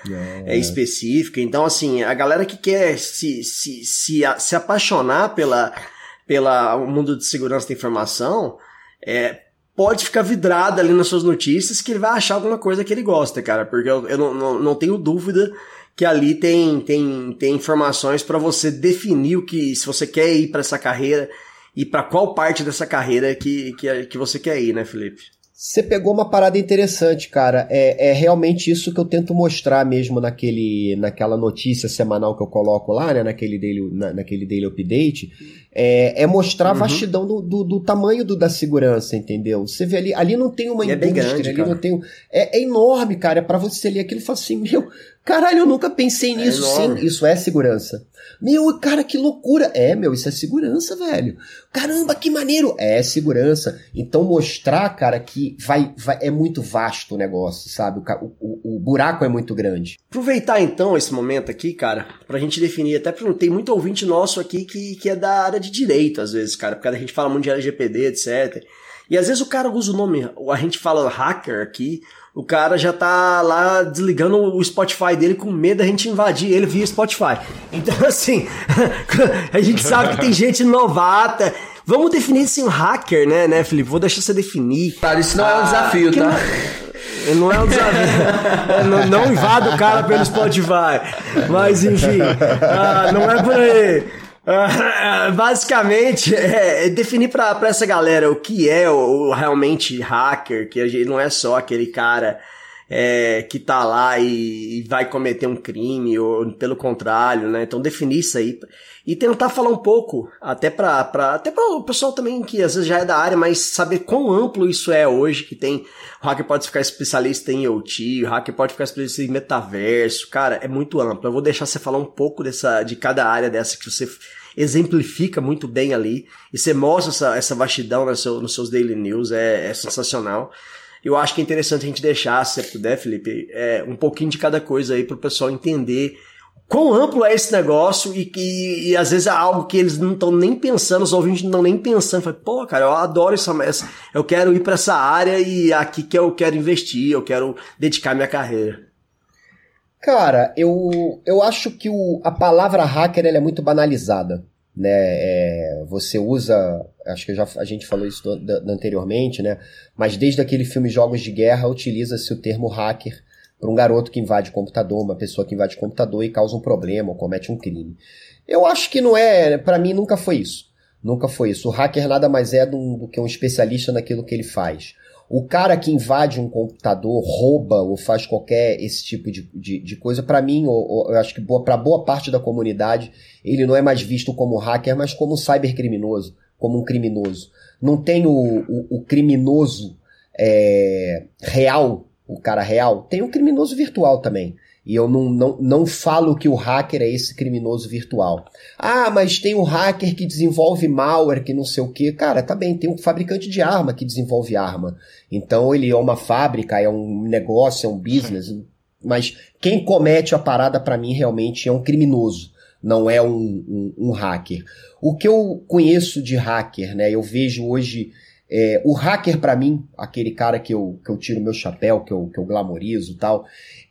Speaker 4: é, específica. Então, assim, a galera que quer se, se, se, se apaixonar pela, pela o mundo de segurança da informação, é, pode ficar vidrada ali nas suas notícias que ele vai achar alguma coisa que ele gosta, cara, porque eu, eu não, não, não tenho dúvida que ali tem, tem, tem informações para você definir o que, se você quer ir para essa carreira e para qual parte dessa carreira que, que, que você quer ir, né, Felipe?
Speaker 5: Você pegou uma parada interessante, cara. É, é realmente isso que eu tento mostrar mesmo naquele, naquela notícia semanal que eu coloco lá, né? Naquele daily, na, naquele daily update. É, é mostrar a
Speaker 4: Uhum.
Speaker 5: vastidão do, do, do tamanho do, da segurança, entendeu? Você vê ali, ali não tem uma
Speaker 4: E é
Speaker 5: indústria,
Speaker 4: grande,
Speaker 5: ali
Speaker 4: cara.
Speaker 5: não tem. É, é enorme, cara. É pra você ler aquilo e falar assim, meu, caralho, eu nunca pensei nisso. Sim,
Speaker 4: É
Speaker 5: isso é segurança. Meu, cara, que loucura. É, meu, isso é segurança, velho. Caramba, que maneiro. É segurança. Então mostrar, cara, que vai, vai é muito vasto o negócio, sabe? O, o- o buraco é muito grande.
Speaker 4: Aproveitar então esse momento aqui, cara, pra gente definir, até porque tem muito ouvinte nosso aqui que, que é da área de direito, às vezes, cara, porque a gente fala muito de LGPD, etc. E às vezes o cara usa o nome, a gente fala hacker aqui, o cara já tá lá desligando o Spotify dele com medo da gente invadir ele via Spotify. Então, assim, a gente sabe que tem gente novata. Vamos definir assim um hacker, né, né, Felipe? Vou deixar você definir.
Speaker 3: Cara, isso não é um desafio,
Speaker 4: que
Speaker 3: tá?
Speaker 4: não- Não é um desafio. não, não invada o cara pelo Spotify. Mas enfim, ah, não é por aí. Basicamente, é, é definir pra essa galera o que é o, o realmente hacker, que não é só aquele cara é, que tá lá e, e vai cometer um crime, ou pelo contrário, né? Então definir isso aí e tentar falar um pouco, até pra, até para o pessoal também que às vezes já é da área, mas saber quão amplo isso é hoje, que tem, o hacker pode ficar especialista em IoT, o hacker pode ficar especialista em metaverso, cara, é muito amplo. Eu vou deixar você falar um pouco dessa, de cada área dessa que você exemplifica muito bem ali, e você mostra essa, essa vastidão no seu, nos seus daily news, é, é sensacional. Eu acho que é interessante a gente deixar, se você puder, Felipe, é, um pouquinho de cada coisa aí para o pessoal entender quão amplo é esse negócio e que e, às vezes é algo que eles não estão nem pensando, os ouvintes não estão nem pensando. Fala, Pô, cara, eu adoro essa, essa eu quero ir para essa área e aqui que eu quero investir, eu quero dedicar minha carreira.
Speaker 5: Cara, eu, eu acho que o, a palavra hacker é muito banalizada. Né? É, você usa, acho que já, a gente falou isso do- do- anteriormente, né? mas desde aquele filme Jogos de Guerra utiliza-se o termo hacker para um garoto que invade computador, uma pessoa que invade computador e causa um problema ou comete um crime. Eu acho que não é, para mim nunca foi isso. Nunca foi isso. O hacker nada mais é do, do que um especialista naquilo que ele faz. O cara que invade um computador, rouba ou faz qualquer esse tipo de, de, de coisa, para mim, ou, ou, eu acho que boa, para boa parte da comunidade, ele não é mais visto como hacker, mas como um cybercriminoso, como um criminoso. Não tem o, o, o criminoso é, real, o cara real, tem o criminoso virtual também. E eu não, não, não falo que o hacker é esse criminoso virtual. Ah, mas tem um hacker que desenvolve malware, que não sei o que. Cara, tá bem, tem um fabricante de arma que desenvolve arma. Então ele é uma fábrica, é um negócio, é um business. Mas quem comete a parada para mim realmente é um criminoso, não é um, um, um, hacker. O que eu conheço de hacker, né? Eu vejo hoje. É, o hacker para mim, aquele cara que eu, que eu tiro meu chapéu, que eu, que eu glamorizo e tal,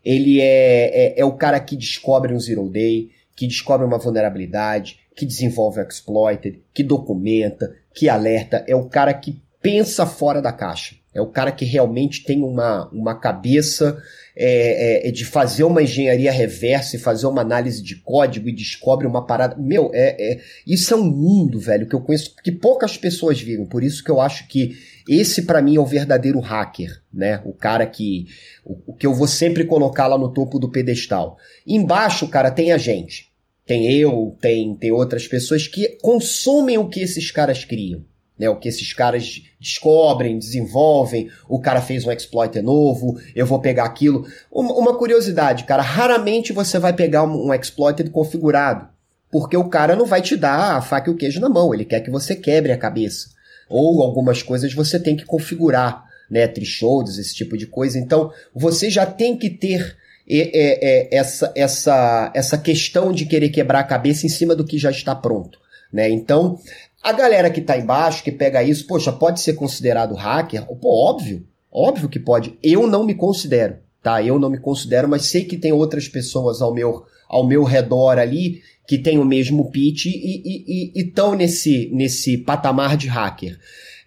Speaker 5: ele é, é, é o cara que descobre um zero day, que descobre uma vulnerabilidade, que desenvolve um exploited, que documenta, que alerta, é o cara que pensa fora da caixa. É o cara que realmente tem uma, uma cabeça é, é, de fazer uma engenharia reversa e fazer uma análise de código e descobre uma parada. Meu, é, é, isso é um mundo, velho, que eu conheço, que poucas pessoas viram. Por isso que eu acho que esse para mim é o verdadeiro hacker, né? O cara que o, o, que eu vou sempre colocar lá no topo do pedestal. Embaixo, cara, tem a gente. Tem eu, tem tem outras pessoas que consomem o que esses caras criam né? O que esses caras descobrem, desenvolvem, o cara fez um exploit novo, eu vou pegar aquilo. Uma, uma curiosidade, cara, raramente você vai pegar um, um exploit configurado, porque o cara não vai te dar a faca e o queijo na mão, ele quer que você quebre a cabeça. Ou algumas coisas você tem que configurar, né? Thresholds, esse tipo de coisa. Então, você já tem que ter é, é, essa, essa, essa questão de querer quebrar a cabeça em cima do que já está pronto. Né? Então, a galera que tá embaixo, que pega isso, poxa, pode ser considerado hacker? Pô, óbvio, óbvio que pode. Eu não me considero, tá? Eu não me considero, mas sei que tem outras pessoas ao meu, ao meu redor ali que tem o mesmo pitch e estão nesse, nesse patamar de hacker.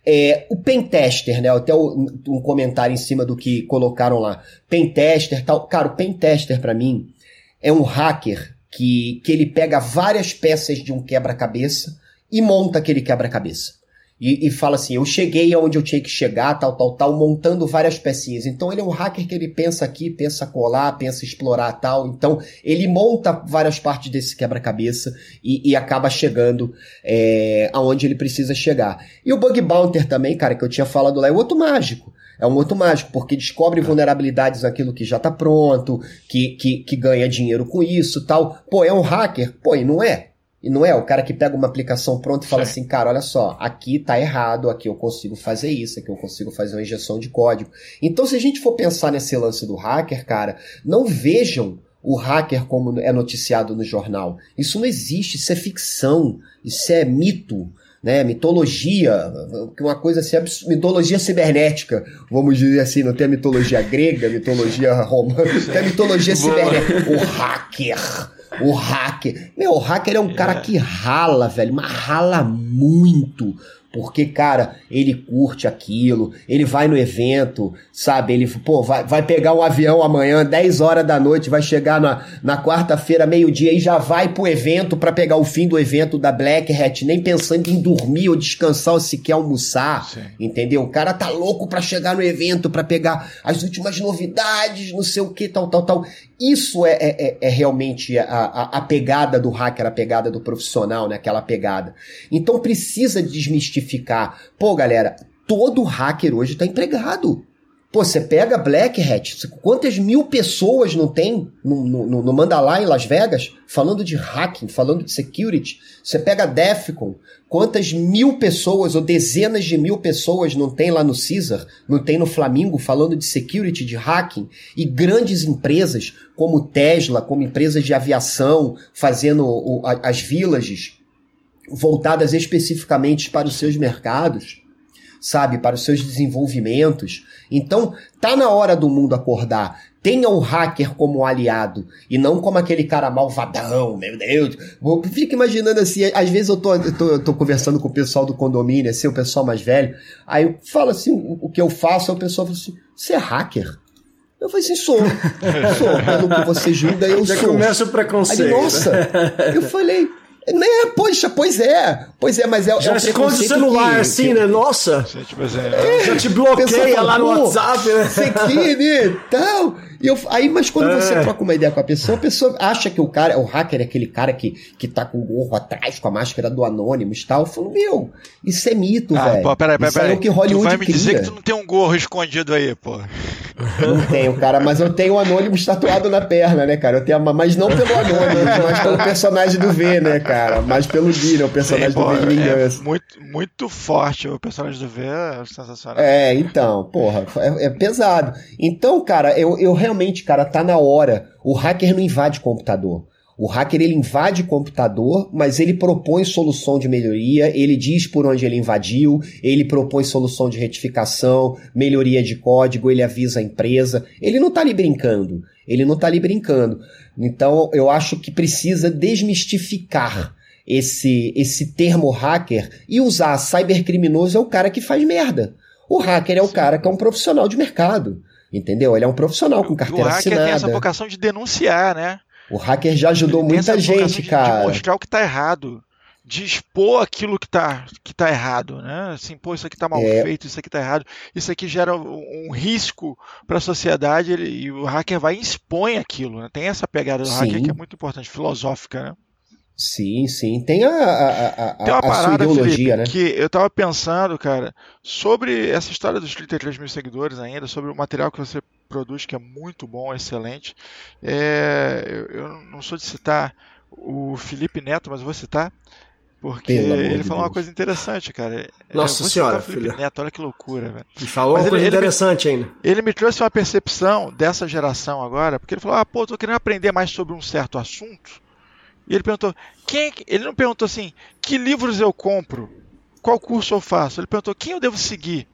Speaker 5: É, o pentester, né? Até um comentário em cima do que colocaram lá. Pentester, tal. Cara, o pentester para mim é um hacker que, que ele pega várias peças de um quebra-cabeça e monta aquele quebra-cabeça. E, e, fala assim: eu cheguei aonde eu tinha que chegar, tal, tal, tal, montando várias pecinhas. Então ele é um hacker que ele pensa aqui, pensa colar, pensa explorar tal. Então ele monta várias partes desse quebra-cabeça e, e, acaba chegando é, aonde ele precisa chegar. E o Bug Bounter também, cara, que eu tinha falado lá, é outro mágico. É um outro mágico, porque descobre vulnerabilidades naquilo que já tá pronto, que, que, que ganha dinheiro com isso tal. Pô, é um hacker? Pô, e não é. E não é o cara que pega uma aplicação pronta e fala Sim. assim, cara, olha só, aqui tá errado, aqui eu consigo fazer isso, aqui eu consigo fazer uma injeção de código. Então, se a gente for pensar nesse lance do hacker, cara, não vejam o hacker como é noticiado no jornal. Isso não existe, isso é ficção, isso é mito, né? Mitologia, uma coisa assim, mitologia cibernética, vamos dizer assim, não tem a mitologia grega, mitologia romana, tem a mitologia cibernética. O hacker o hacker. Meu, o hacker é um cara que rala, velho, mas rala muito. Porque, cara, ele curte aquilo, ele vai no evento, sabe? Ele, pô, vai, vai pegar um avião amanhã, 10 horas da noite, vai chegar na, na quarta-feira, meio-dia, e já vai pro evento para pegar o fim do evento da Black Hat, nem pensando em dormir ou descansar ou sequer almoçar, Sim. entendeu? O cara tá louco para chegar no evento, para pegar as últimas novidades, não sei o que, tal, tal, tal. Isso é, é, é, é realmente a, a, a, pegada do hacker, a pegada do profissional, né? Aquela pegada. Então precisa desmistificar. Pô, galera, todo hacker hoje está empregado. Pô, você pega Black Hat, quantas mil pessoas não tem no, no, no Mandalay em Las Vegas falando de hacking, falando de security? Você pega Defcon, quantas mil pessoas ou dezenas de mil pessoas não tem lá no Caesar, não tem no Flamingo falando de security, de hacking? E grandes empresas como Tesla, como empresas de aviação, fazendo o, as villages voltadas especificamente para os seus mercados sabe, para os seus desenvolvimentos. Então, tá na hora do mundo acordar. Tenha o hacker como aliado e não como aquele cara malvadão, meu Deus. Fica imaginando assim, às vezes eu tô, eu tô, eu tô conversando com o pessoal do condomínio, assim, o pessoal mais velho, aí eu falo assim, o, o que eu faço, aí o pessoal fala assim, você é hacker? Eu falei assim, sou. Sou. Pelo que você julga, eu
Speaker 4: Já
Speaker 5: sou.
Speaker 4: Já começa o preconceito.
Speaker 5: Aí, nossa, eu falei, né, poxa, pois é. Pois é, mas é,
Speaker 4: já
Speaker 5: é
Speaker 4: esconde o celular que, assim, que, né? Nossa. É, já te bloqueia lá no WhatsApp, né?
Speaker 5: Sekine, tal. E eu, aí, mas quando é. você troca uma ideia com a pessoa, a pessoa acha que o cara, o hacker é aquele cara que, que tá com o gorro atrás, com a máscara do Anonymous e tal. Eu falo, meu, isso é mito, ah, velho. Peraí, peraí, peraí. É o que Hollywood tu vai
Speaker 2: me
Speaker 5: cria.
Speaker 2: dizer que tu não tem um gorro escondido aí, pô.
Speaker 5: Não tenho, cara, mas eu tenho o Anonymous tatuado na perna, né, cara? Eu tenho, mas não pelo Anonymous, mas pelo personagem do V, né, cara? Mas pelo Dino, o personagem Sim, do V de Vingança.
Speaker 2: É muito, muito forte o personagem do V, é sensacional.
Speaker 5: É, então, porra, é, é pesado. Então, cara, eu, eu realmente realmente, cara, tá na hora. O hacker não invade computador. O hacker ele invade computador, mas ele propõe solução de melhoria, ele diz por onde ele invadiu, ele propõe solução de retificação, melhoria de código, ele avisa a empresa. Ele não tá ali brincando. Ele não tá ali brincando. Então eu acho que precisa desmistificar esse esse termo hacker e usar cybercriminoso é o cara que faz merda. O hacker é o cara que é um profissional de mercado. Entendeu? Ele é um profissional com
Speaker 2: o
Speaker 5: carteira
Speaker 2: hacker
Speaker 5: assinada.
Speaker 2: tem essa vocação de denunciar, né?
Speaker 5: O hacker já ajudou
Speaker 2: Ele
Speaker 5: muita gente,
Speaker 2: de,
Speaker 5: cara.
Speaker 2: De mostrar o que tá errado. De expor aquilo que tá, que tá errado, né? Assim, pô, isso aqui tá mal
Speaker 5: É.
Speaker 2: feito, isso aqui tá errado, isso aqui gera um, um risco para a sociedade ele- e o hacker vai e expõe aquilo, né? Tem essa pegada do
Speaker 5: Sim.
Speaker 2: hacker que é muito importante, filosófica, né?
Speaker 5: Sim, sim. Tem a, a, a,
Speaker 2: Tem uma
Speaker 5: a, a sua
Speaker 2: parada,
Speaker 5: ideologia,
Speaker 2: Felipe,
Speaker 5: né?
Speaker 2: que eu tava pensando, cara, sobre essa história dos 33 mil seguidores ainda, sobre o material que você produz, que é muito bom, excelente. É, eu, eu não sou de citar o Felipe Neto, mas eu vou citar, porque ele
Speaker 5: de
Speaker 2: falou uma coisa interessante, cara. É,
Speaker 4: Nossa Senhora,
Speaker 2: citar o Felipe
Speaker 4: filha.
Speaker 2: Neto, olha que loucura, velho.
Speaker 4: E falou
Speaker 2: Mas
Speaker 4: uma
Speaker 2: ele-
Speaker 4: coisa
Speaker 2: ele me-
Speaker 4: interessante ainda.
Speaker 2: Ele me trouxe uma percepção dessa geração agora, porque ele falou: Ah, pô, tô querendo aprender mais sobre um certo assunto. E ele perguntou: quem é. Ele não perguntou assim, que livros eu compro? Qual curso eu faço? Ele perguntou: quem eu devo seguir?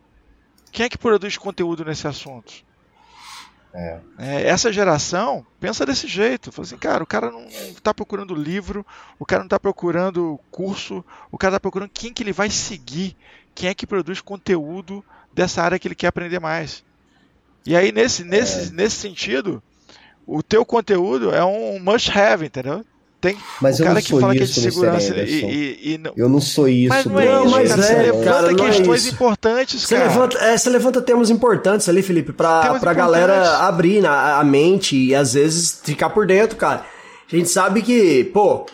Speaker 2: Quem é que produz conteúdo nesse assunto?
Speaker 5: É.
Speaker 2: É, essa geração pensa desse jeito. Fala assim, cara, o cara não está procurando livro, o cara não está procurando curso, o cara está procurando quem que ele vai seguir, quem é que produz conteúdo dessa área que ele quer aprender mais. E aí, nesse, nesse, nesse sentido, o teu conteúdo é um must have, entendeu? Tem
Speaker 5: Mas eu
Speaker 2: cara
Speaker 5: não
Speaker 2: que fala que é de segurança e, e- e não.
Speaker 5: Eu não sou isso,
Speaker 2: Mas não é
Speaker 5: Bruno.
Speaker 2: isso,
Speaker 4: mas
Speaker 2: cara.
Speaker 4: é,
Speaker 2: Você levanta
Speaker 4: cara, não é
Speaker 2: questões
Speaker 4: isso.
Speaker 2: importantes,
Speaker 4: Você
Speaker 2: cara.
Speaker 4: levanta, é, você levanta temas importantes ali, Felipe, pra, pra galera abrir na, a mente e às vezes ficar por dentro, cara. A gente sabe que, pô,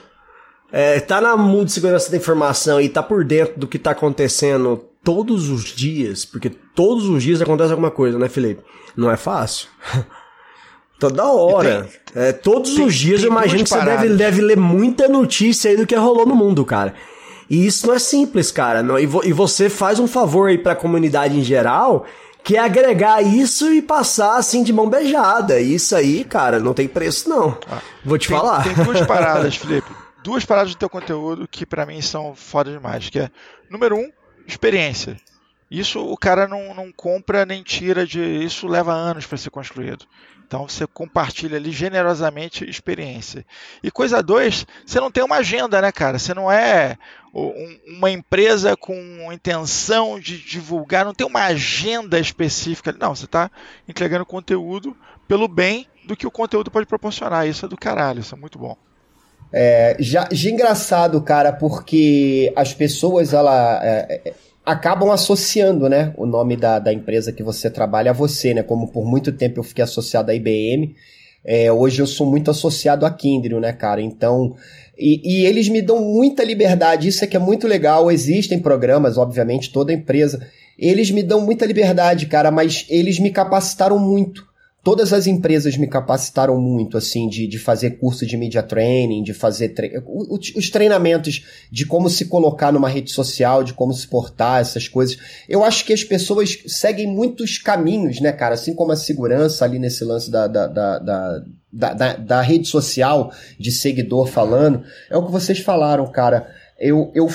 Speaker 4: é, tá na mundo de segurança da informação e tá por dentro do que tá acontecendo todos os dias, porque todos os dias acontece alguma coisa, né, Felipe? Não é fácil. Toda hora. É, todos
Speaker 2: tem-
Speaker 4: os dias
Speaker 2: tem
Speaker 4: eu imagino que você deve, deve ler muita notícia aí do que rolou no mundo, cara. E isso não é simples, cara. Não- e, vo- e você faz um favor aí pra comunidade em geral, que é agregar isso e passar assim de mão beijada. Isso aí, cara, não tem preço, não. Vou te
Speaker 2: tem,
Speaker 4: falar.
Speaker 2: Tem duas paradas, Felipe. Duas paradas do teu conteúdo que pra mim são foda demais. Que é, número um, experiência. Isso o cara não, não compra nem tira de. Isso leva anos para ser construído. Então você compartilha ali generosamente experiência. E coisa dois, você não tem uma agenda, né, cara? Você não é um- uma empresa com intenção de divulgar, não tem uma agenda específica. Não, você está entregando conteúdo pelo bem do que o conteúdo pode proporcionar. Isso é do caralho, isso é muito bom.
Speaker 5: É, já, já engraçado, cara, porque as pessoas ela, é, é, acabam associando né, o nome da, da empresa que você trabalha a você, né? Como por muito tempo eu fiquei associado à IBM, é, hoje eu sou muito associado à Kindle, né, cara? Então. E, e eles me dão muita liberdade, isso é que é muito legal. Existem programas, obviamente, toda empresa. Eles me dão muita liberdade, cara, mas eles me capacitaram muito todas as empresas me capacitaram muito, assim, de, de fazer curso de media training, de fazer tre os treinamentos de como se colocar numa rede social, de como se portar, essas coisas. Eu acho que as pessoas seguem muitos caminhos, né, cara? Assim como a segurança ali nesse lance da, da, da, da da, da, da rede social, de seguidor falando, é o que vocês falaram, cara. Eu, eu,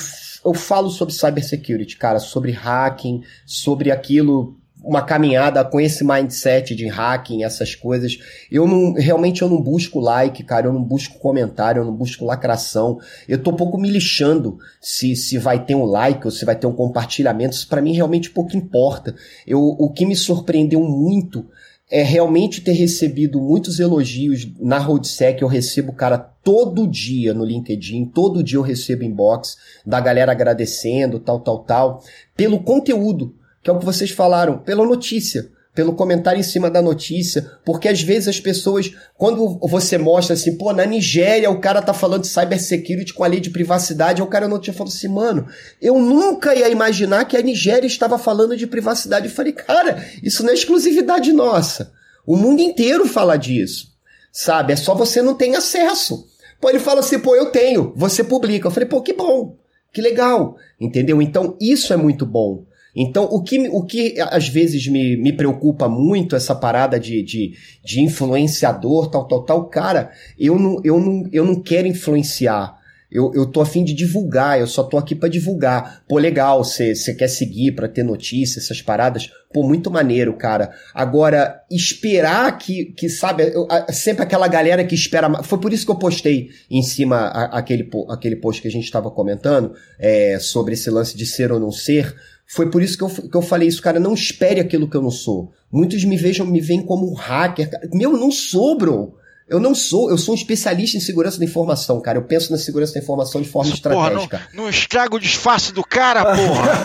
Speaker 5: eu falo sobre cybersecurity, cara, sobre hacking, sobre aquilo uma caminhada com esse mindset de hacking, essas coisas. Eu não, realmente eu não busco like, cara, eu não busco comentário, eu não busco lacração. Eu tô um pouco me lixando se, se vai ter um like ou se vai ter um compartilhamento. Isso para mim realmente pouco importa. Eu, o que me surpreendeu muito é realmente ter recebido muitos elogios na Roadsec. Eu recebo, cara, todo dia no LinkedIn, todo dia eu recebo inbox da galera agradecendo, tal, tal, tal, pelo conteúdo que é o que vocês falaram, pela notícia, pelo comentário em cima da notícia, porque às vezes as pessoas, quando você mostra assim, pô, na Nigéria o cara tá falando de cybersecurity com a lei de privacidade, aí o cara não tinha falado assim, mano, eu nunca ia imaginar que a Nigéria estava falando de privacidade. Eu falei, cara, isso não é exclusividade nossa. O mundo inteiro fala disso, sabe? É só você não tem acesso. Pô, ele fala assim, pô, eu tenho, você publica. Eu falei, pô, que bom, que legal, entendeu? Então isso é muito bom. Então, o que, o que às vezes me, me preocupa muito, essa parada de, de, de influenciador, tal, tal, tal, cara, eu não, eu não, eu não quero influenciar. Eu, eu tô afim de divulgar, eu só tô aqui para divulgar. Pô, legal, você quer seguir para ter notícia, essas paradas. Pô, muito maneiro, cara. Agora, esperar que, que sabe, eu, a, sempre aquela galera que espera. Foi por isso que eu postei em cima a, aquele, aquele post que a gente estava comentando é, sobre esse lance de ser ou não ser Foi por isso que eu, que eu falei isso, cara, não espere aquilo que eu não sou. Muitos me vejam, me veem como um hacker. Cara. Meu, eu não sou, bro. Eu não sou, eu sou um especialista em segurança da informação, cara. Eu penso na segurança da informação de forma estratégica.
Speaker 7: Porra, não, não estraga o disfarce do cara, porra!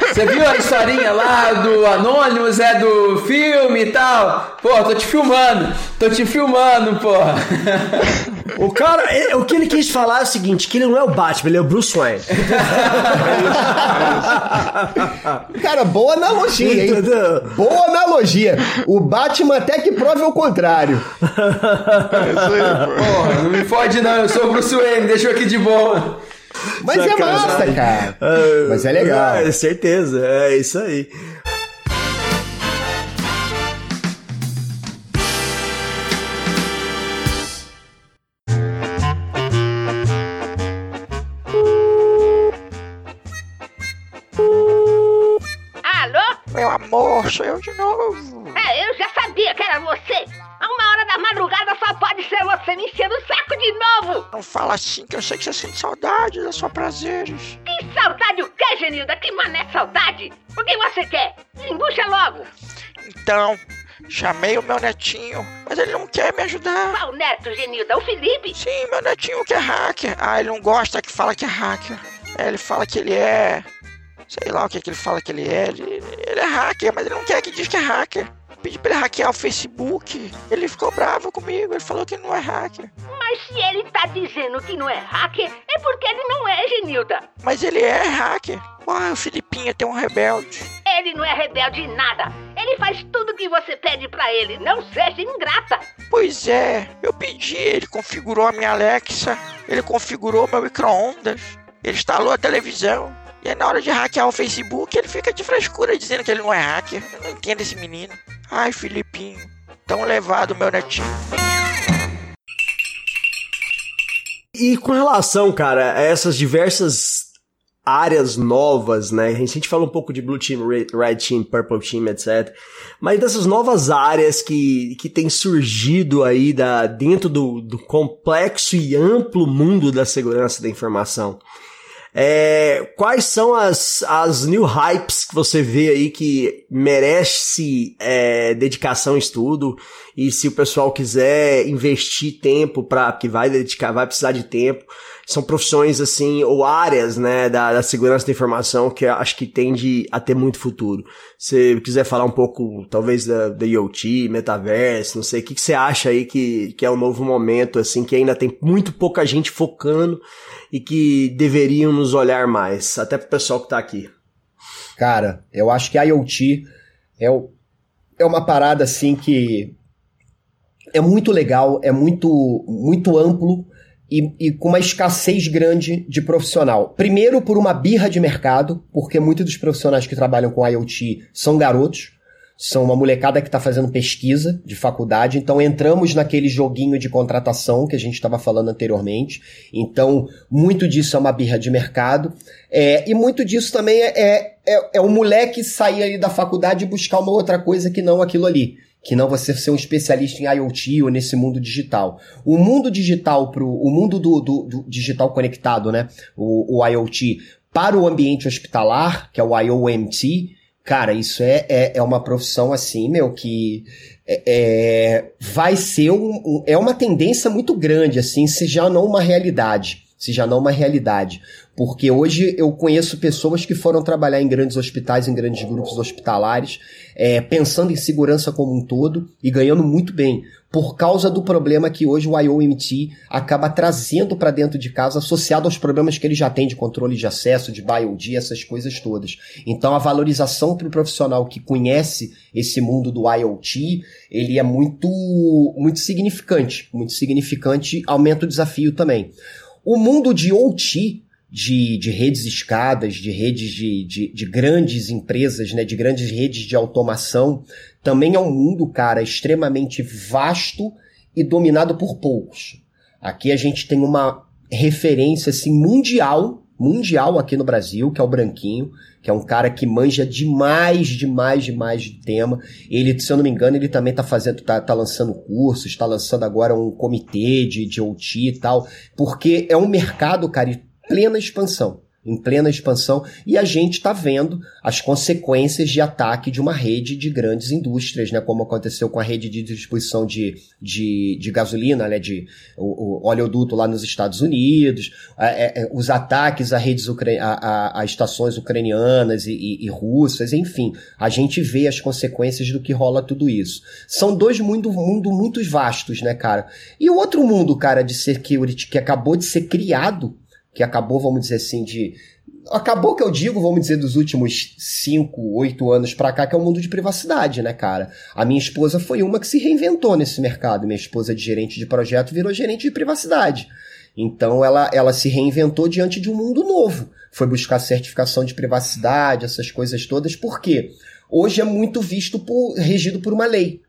Speaker 3: Você viu a historinha lá do Anonymous, é do filme e tal? Pô, tô te filmando, tô te filmando, porra.
Speaker 4: O cara, é- o que ele quis falar é o seguinte, que ele não é o Batman, ele é o Bruce Wayne.
Speaker 5: Cara, boa analogia, hein? Boa analogia. O Batman até que prove o contrário.
Speaker 3: Porra, não me fode não, eu sou o Bruce Wayne, deixa eu aqui de boa.
Speaker 5: Mas é massa,
Speaker 4: Sacanagem.
Speaker 5: cara. Mas é legal.
Speaker 4: É, certeza, é isso aí.
Speaker 7: Sou eu de novo.
Speaker 9: É, eu já sabia que era você. A uma hora da madrugada só pode ser você me enchendo o saco de novo.
Speaker 7: Não fala assim que eu sei que você sente saudade da sua prazeres.
Speaker 9: Que saudade o quê, Genilda? Que mané saudade? O que você quer? Embucha logo.
Speaker 7: Então, chamei o meu netinho, mas ele não quer me ajudar.
Speaker 9: Qual neto, Genilda? O Felipe?
Speaker 7: Sim, meu netinho que é hacker. Ah, ele não gosta que fala que é hacker. É, ele fala que ele é. Sei lá o que, que ele fala que ele é. Ele, ele é hacker, mas ele não quer que diz que é hacker. Pedi pra ele hackear o Facebook. Ele ficou bravo comigo. Ele falou que não é hacker.
Speaker 9: Mas se ele tá dizendo que não é hacker, é porque ele não é, Genilda.
Speaker 7: Mas ele é hacker. Ah, o Filipinho tem um rebelde.
Speaker 9: Ele não é rebelde em nada. Ele faz tudo que você pede pra ele. Não seja ingrata.
Speaker 7: Pois é, eu pedi, ele configurou a minha Alexa, ele configurou meu micro-ondas, ele instalou a televisão. E aí na hora de hackear o Facebook, ele fica de frescura dizendo que ele não é hacker. Eu não entendo esse menino. Ai, Filipinho, tão levado meu netinho.
Speaker 4: E com relação, cara, a essas diversas áreas novas, né? A gente falou um pouco de Blue Team, Red Red Team, Purple Team, etc. Mas dessas novas áreas que, que têm surgido aí da, dentro do, do complexo e amplo mundo da segurança da informação. É, quais são as, as new hypes que você vê aí que merece é, dedicação e estudo? E se o pessoal quiser investir tempo para que vai dedicar, vai precisar de tempo, são profissões assim ou áreas, né, da, da segurança da informação que acho que tende a ter muito futuro. Se quiser falar um pouco, talvez da, da IoT, metaverso, não sei, o que, que você acha aí que, que é um novo momento, assim, que ainda tem muito pouca gente focando e que deveriam nos olhar mais, até pro pessoal que tá aqui.
Speaker 5: Cara, eu acho que IoT é, o- é uma parada assim que é muito legal, é muito, muito amplo e, e com uma escassez grande de profissional. Primeiro, por uma birra de mercado, porque muitos dos profissionais que trabalham com IoT são garotos, são uma molecada que está fazendo pesquisa de faculdade, então entramos naquele joguinho de contratação que a gente estava falando anteriormente. Então, muito disso é uma birra de mercado. É, e muito disso também é, é, é, é o moleque sair ali da faculdade e buscar uma outra coisa que não aquilo ali. Que não você ser um especialista em IoT ou nesse mundo digital. O mundo digital pro. O mundo do, do, do digital conectado, né? O, o IoT para o ambiente hospitalar, que é o IOMT, cara, isso é, é, é uma profissão assim, meu, que é, é, vai ser um, um- é uma tendência muito grande, assim, se já não uma realidade. Se já não uma realidade. Porque hoje eu conheço pessoas que foram trabalhar em grandes hospitais, em grandes grupos hospitalares, é, pensando em segurança como um todo e ganhando muito bem. Por causa do problema que hoje o IOMT acaba trazendo para dentro de casa, associado aos problemas que ele já tem de controle de acesso, de BioD, essas coisas todas. Então a valorização para o profissional que conhece esse mundo do IoT, ele é muito, muito significante. Muito significante, aumenta o desafio também. O mundo de OT, de, de redes escadas, de redes de, de, de grandes empresas, né, de grandes redes de automação, também é um mundo, cara, extremamente vasto e dominado por poucos. Aqui a gente tem uma referência assim mundial, mundial aqui no Brasil, que é o Branquinho, que é um cara que manja demais, demais, demais de tema. Ele, se eu não me engano, ele também tá fazendo, tá, tá lançando cursos, está lançando agora um comitê de, de OT e tal, porque é um mercado, cara, em plena expansão. em plena expansão, e a gente está vendo as consequências de ataque de uma rede de grandes indústrias, né? Como aconteceu com a rede de distribuição de, de, de gasolina, né? De o, o oleoduto lá nos Estados Unidos, é, é, os ataques a redes a, a, a estações ucranianas e, e, e, russas, enfim, a gente vê as consequências do que rola tudo isso. São dois mundos mundo muito vastos, né, cara? E o outro mundo, cara, de security que acabou de ser criado que acabou, vamos dizer assim, de. Acabou que eu digo, vamos dizer, dos últimos 5, 8 anos pra cá, que é o mundo de privacidade, né, cara? A minha esposa foi uma que se reinventou nesse mercado. Minha esposa de gerente de projeto virou gerente de privacidade. Então ela, ela se reinventou diante de um mundo novo. Foi buscar certificação de privacidade, essas coisas todas, por quê? Hoje é muito visto por, regido por uma lei.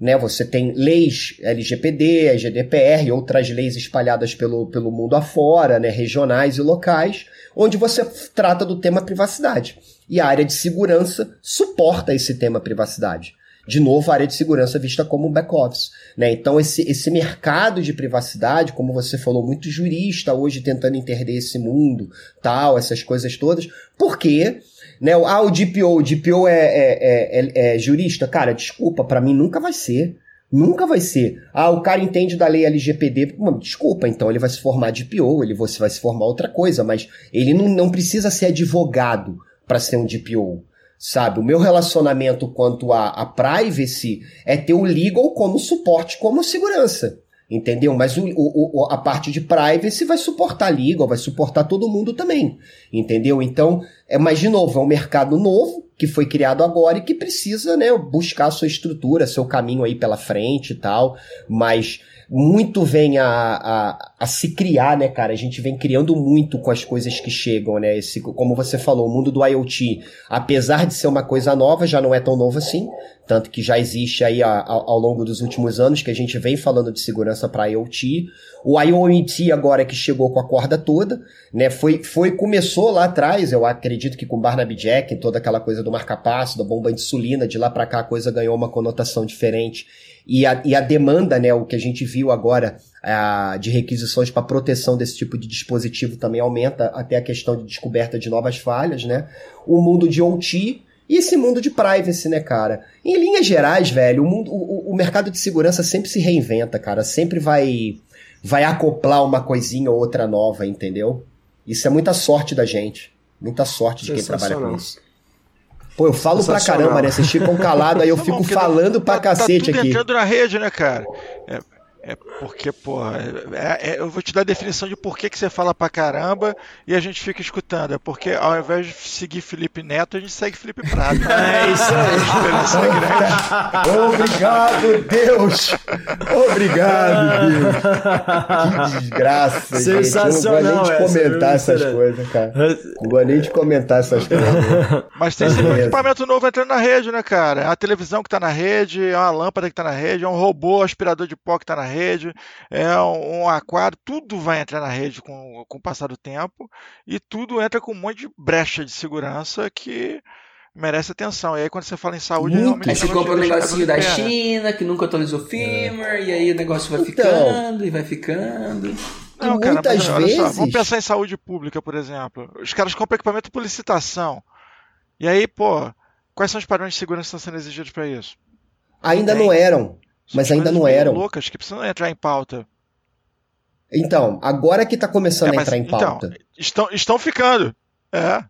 Speaker 5: Né, você tem leis LGPD, GDPR outras leis espalhadas pelo, pelo mundo afora, né, regionais e locais, onde você trata do tema privacidade. E a área de segurança suporta esse tema privacidade. De novo, a área de segurança vista como back-office. Né? Então, esse, esse mercado de privacidade, como você falou, muito jurista hoje tentando entender esse mundo, tal, essas coisas todas. Por quê? Né? Ah, o DPO, o DPO é, é, é, é jurista? Cara, desculpa, para mim nunca vai ser. Nunca vai ser. Ah, o cara entende da lei LGPD. Desculpa, então ele vai se formar DPO, ele vai se formar outra coisa, mas ele não, não precisa ser advogado para ser um DPO. Sabe? O meu relacionamento quanto a privacy é ter o legal como suporte, como segurança. Entendeu? Mas o, o, a parte de privacy vai suportar a legal, vai suportar todo mundo também. Entendeu? Então, é, mas de novo, é um mercado novo que foi criado agora e que precisa, né, buscar a sua estrutura, seu caminho aí pela frente e tal. Mas muito vem a, a, a, se criar, né, cara? A gente vem criando muito com as coisas que chegam, né? Esse, como você falou, o mundo do IoT, apesar de ser uma coisa nova, já não é tão novo assim. Tanto que já existe aí a, a, ao longo dos últimos anos que a gente vem falando de segurança para IoT. O IoT agora que chegou com a corda toda, né? Foi, foi, começou lá atrás, eu acredito que com Barnaby Jack, toda aquela coisa do marca-passo, da bomba de insulina, de lá para cá a coisa ganhou uma conotação diferente e a, e a demanda, né, o que a gente viu agora a, de requisições para proteção desse tipo de dispositivo também aumenta, até a questão de descoberta de novas falhas, né? O mundo de OT e esse mundo de privacy, né, cara? Em linhas gerais, velho, o, mundo, o, o mercado de segurança sempre se reinventa, cara. Sempre vai, vai acoplar uma coisinha ou outra nova, entendeu? Isso é muita sorte da gente. Muita sorte de quem trabalha com isso. Pô, eu falo pra caramba, né? Vocês ficam calados, aí eu fico falando pra tá, cacete tá tudo
Speaker 2: aqui. entrando na rede, né, cara? É, é porque, porra, é, é, eu vou te dar a definição de por que, que você fala pra caramba e a gente fica escutando. É porque ao invés de seguir Felipe Neto, a gente segue Felipe Prato.
Speaker 4: é isso
Speaker 5: aí. Obrigado, Deus! Obrigado, Deus! Que desgraça,
Speaker 4: Sensacional,
Speaker 5: gente. Eu não vou nem de comentar essas coisas, cara. Não vou nem de comentar essas coisas.
Speaker 2: Mas tem sempre um equipamento novo entrando na rede, né, cara? É a televisão que tá na rede, é uma lâmpada que tá na rede, é um robô aspirador de pó que tá na rede, é um, aquário, tudo vai entrar na rede com, com o passar do tempo e tudo entra com um monte de brecha de segurança que merece atenção. E aí quando você fala em saúde,
Speaker 3: Muito. realmente. Aí você compra um negocinho da China que nunca atualizou firmware, é. e aí o negócio vai então, ficando e vai ficando.
Speaker 2: Não, cara, muitas mas, vezes... Só, vamos pensar em saúde pública, por exemplo. Os caras compram equipamento por licitação. E aí, pô, quais são os padrões de segurança que estão sendo exigidos para isso?
Speaker 5: Ainda não eram mas ainda não eram.
Speaker 2: loucas que precisam entrar em pauta.
Speaker 5: Então, agora que está começando é, a entrar em então, pauta.
Speaker 2: Então, estão, estão ficando. É.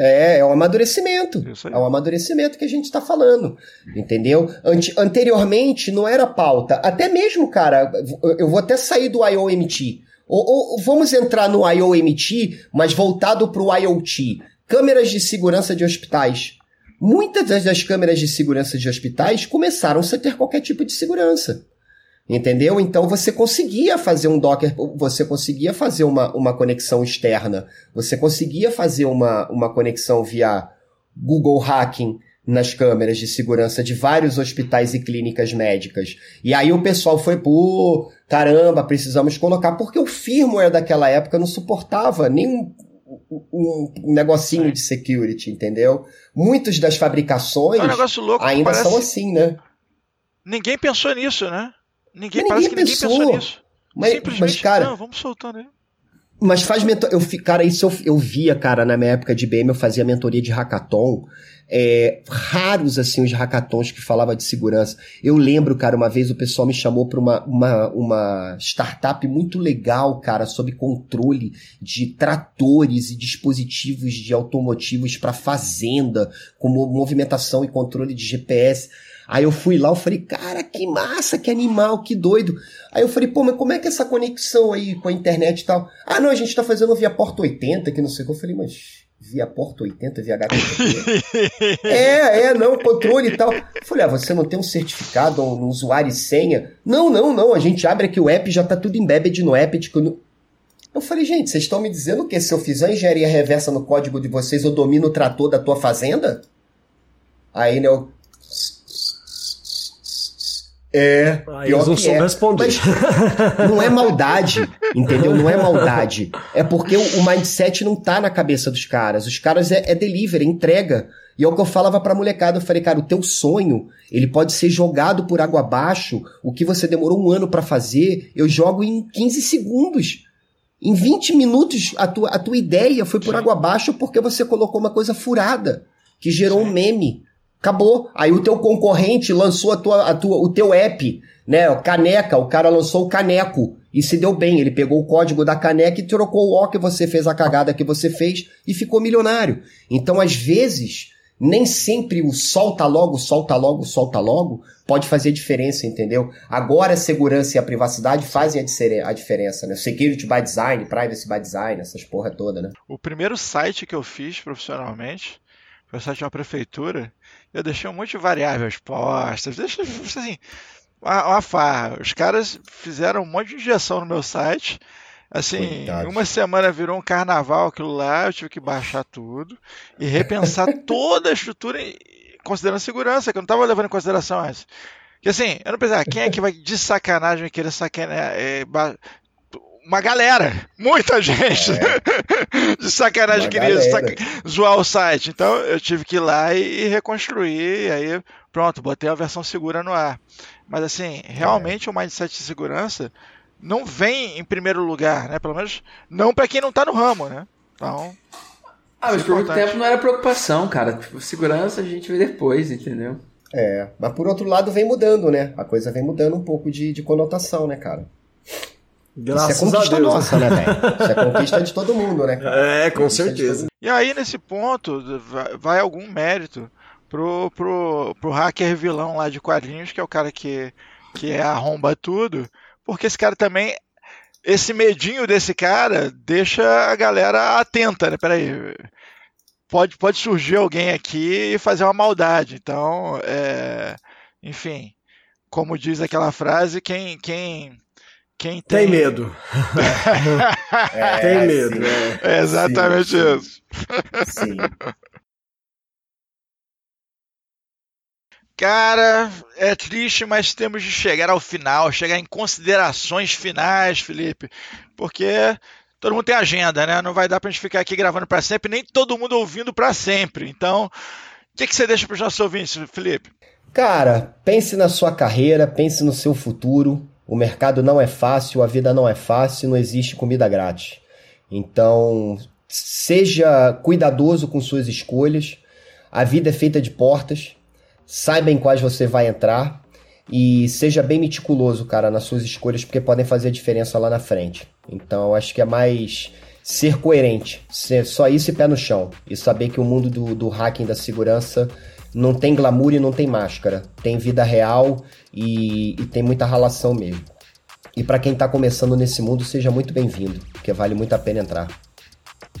Speaker 5: É, é um amadurecimento. É um amadurecimento que a gente está falando. Entendeu? Ante, anteriormente não era pauta. Até mesmo, cara, eu vou até sair do IOMT. Ou, ou vamos entrar no IOMT, mas voltado para o IoT. Câmeras de segurança de hospitais. Muitas das câmeras de segurança de hospitais começaram sem ter qualquer tipo de segurança. Entendeu? Então você conseguia fazer um Docker, você conseguia fazer uma, uma conexão externa, você conseguia fazer uma, uma conexão via Google Hacking nas câmeras de segurança de vários hospitais e clínicas médicas. E aí o pessoal foi, pô, caramba, precisamos colocar, porque o firmware daquela época não suportava nem um, um negocinho Sim. de security, entendeu? Muitas das fabricações
Speaker 2: é um louco,
Speaker 5: ainda são assim, né?
Speaker 2: Ninguém pensou nisso, né? Ninguém, ninguém parece que pensou. ninguém pensou nisso.
Speaker 5: Mas, mas, cara,
Speaker 2: não, vamos soltando aí.
Speaker 5: Mas faz mentoria. Eu, cara, isso eu, eu via, cara, na minha época de IBM, eu fazia mentoria de hackathon. É, raros, assim, os hackathons que falava de segurança. Eu lembro, cara, uma vez o pessoal me chamou para uma, uma, uma startup muito legal, cara, sobre controle de tratores e dispositivos de automotivos para fazenda, com mo- movimentação e controle de GPS. Aí eu fui lá, eu falei, cara, que massa, que animal, que doido. Aí eu falei, pô, mas como é que é essa conexão aí com a internet e tal? Ah, não, a gente tá fazendo via porta 80, que não sei o que. Eu falei, mas via porta 80, via HTTP? é, é, não, controle e tal. Eu falei, ah, você não tem um certificado, um usuário e senha? Não, não, não, a gente abre aqui o app, já tá tudo embedded no app. Tipo, no... Eu falei, gente, vocês estão me dizendo que se eu fizer engenharia reversa no código de vocês, eu domino o trator da tua fazenda? Aí, né, eu... É,
Speaker 4: Aí
Speaker 5: pior
Speaker 4: eles não
Speaker 5: que é.
Speaker 4: responder.
Speaker 5: Mas não é maldade, entendeu? Não é maldade. É porque o, mindset não tá na cabeça dos caras. Os caras é, é delivery, é entrega. E é o que eu falava pra molecada. Eu falei, cara, o teu sonho, ele pode ser jogado por água abaixo. O que você demorou um ano pra fazer, eu jogo em 15 segundos. Em 20 minutos, a tua, a tua ideia foi por água abaixo porque você colocou uma coisa furada, que gerou um meme. Acabou. Aí o teu concorrente lançou a tua, a tua, o teu app, né? Caneca, o cara lançou o Caneco e se deu bem. Ele pegou o código da caneca e trocou o O que você fez, a cagada que você fez e ficou milionário. Então, às vezes, nem sempre o solta logo, solta logo, solta logo pode fazer diferença, entendeu? Agora a segurança e a privacidade fazem a diferença, né? Security by design, privacy by design, essas porra toda, né?
Speaker 2: O primeiro site que eu fiz profissionalmente foi o site de uma prefeitura. Eu deixei um monte de variáveis postas, deixei assim, uma, uma farra. Os caras fizeram um monte de injeção no meu site. Assim,
Speaker 5: Coitados.
Speaker 2: em uma semana virou um carnaval aquilo lá, eu tive que baixar tudo e repensar toda a estrutura, considerando a segurança, que eu não estava levando em consideração antes. Porque assim, eu não pensava, quem é que vai de sacanagem querer sacanear? é, uma galera, muita gente de sacanagem queria saca- zoar o site. Então eu tive que ir lá e, e reconstruir, e aí pronto, botei a versão segura no ar. Mas assim, realmente o mindset de segurança não vem em primeiro lugar, né? Pelo menos não para quem não tá no ramo, né? Então,
Speaker 3: Ah, mas
Speaker 2: é
Speaker 3: por muito tempo não era preocupação, cara. Tipo, segurança a gente vê depois, entendeu?
Speaker 5: É, mas por outro lado vem mudando, né? A coisa vem mudando um pouco de, de conotação, né, cara?
Speaker 4: Graças
Speaker 5: Isso é
Speaker 4: a
Speaker 5: conquista
Speaker 4: Deus.
Speaker 5: nossa, né, velho? Isso é conquista de todo mundo, né, cara?
Speaker 4: É, com
Speaker 5: Conquista
Speaker 4: certeza.
Speaker 2: E aí, nesse ponto, vai, vai algum mérito pro, pro, pro hacker vilão lá de quadrinhos, que é o cara que, que arromba tudo, porque esse cara também. Esse medinho desse cara deixa a galera atenta, né? Peraí. Pode, pode surgir alguém aqui e fazer uma maldade. Então, é, enfim, como diz aquela frase, quem, quem, quem tem,
Speaker 4: Tem medo.
Speaker 5: É,
Speaker 4: Tem medo. é.
Speaker 2: É exatamente
Speaker 5: Sim,
Speaker 2: isso.
Speaker 5: Sim.
Speaker 2: Cara, é triste, mas temos de chegar ao final, chegar em considerações finais, Felipe, porque todo mundo tem agenda, né? Não vai dar pra gente ficar aqui gravando pra sempre, nem todo mundo ouvindo pra sempre. Então, o que, que você deixa pros nossos ouvintes, Felipe?
Speaker 5: Cara, pense na sua carreira, pense no seu futuro. O mercado não é fácil, a vida não é fácil, não existe comida grátis. Então, seja cuidadoso com suas escolhas. A vida é feita de portas. Saiba em quais você vai entrar e seja bem meticuloso, cara, nas suas escolhas, porque podem fazer diferença lá na frente. Então, acho que é mais ser coerente, ser só isso e pé no chão. E saber que o mundo do, do hacking da segurança não tem glamour e não tem máscara. Tem vida real e, e tem muita relação mesmo. E para quem tá começando nesse mundo, seja muito bem-vindo, porque vale muito a pena entrar.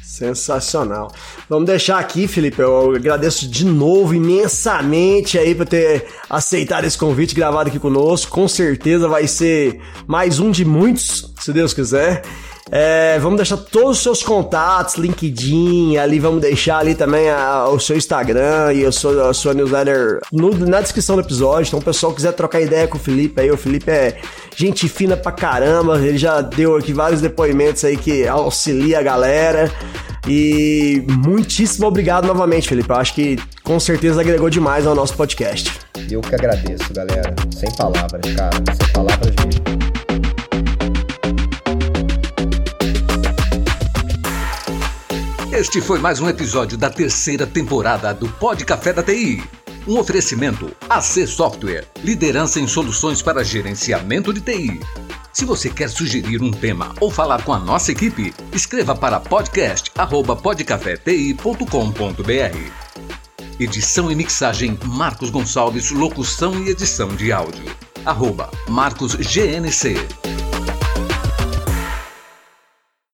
Speaker 4: Sensacional. Vamos deixar aqui, Felipe. Eu agradeço de novo imensamente aí por ter aceitado esse convite gravado aqui conosco. Com certeza vai ser mais um de muitos, se Deus quiser. É, vamos deixar todos os seus contatos, LinkedIn, ali vamos deixar ali também a- o seu Instagram e a sua, a sua newsletter no- na descrição do episódio. Então, o pessoal quiser trocar ideia com o Felipe aí, o Felipe é gente fina pra caramba, ele já deu aqui vários depoimentos aí que auxilia a galera. E muitíssimo obrigado novamente, Felipe. Eu acho que com certeza agregou demais ao nosso podcast.
Speaker 5: Eu que agradeço, galera. Sem palavras, cara. Sem palavras mesmo.
Speaker 6: Este foi mais um episódio da terceira temporada do Pod Café da TI. Um oferecimento AC Software, liderança em soluções para gerenciamento de TI. Se você quer sugerir um tema ou falar com a nossa equipe, escreva para podcast@podcafeti.com.br. Edição e mixagem Marcos Gonçalves, locução e edição de áudio. Arroba Marcos GNC.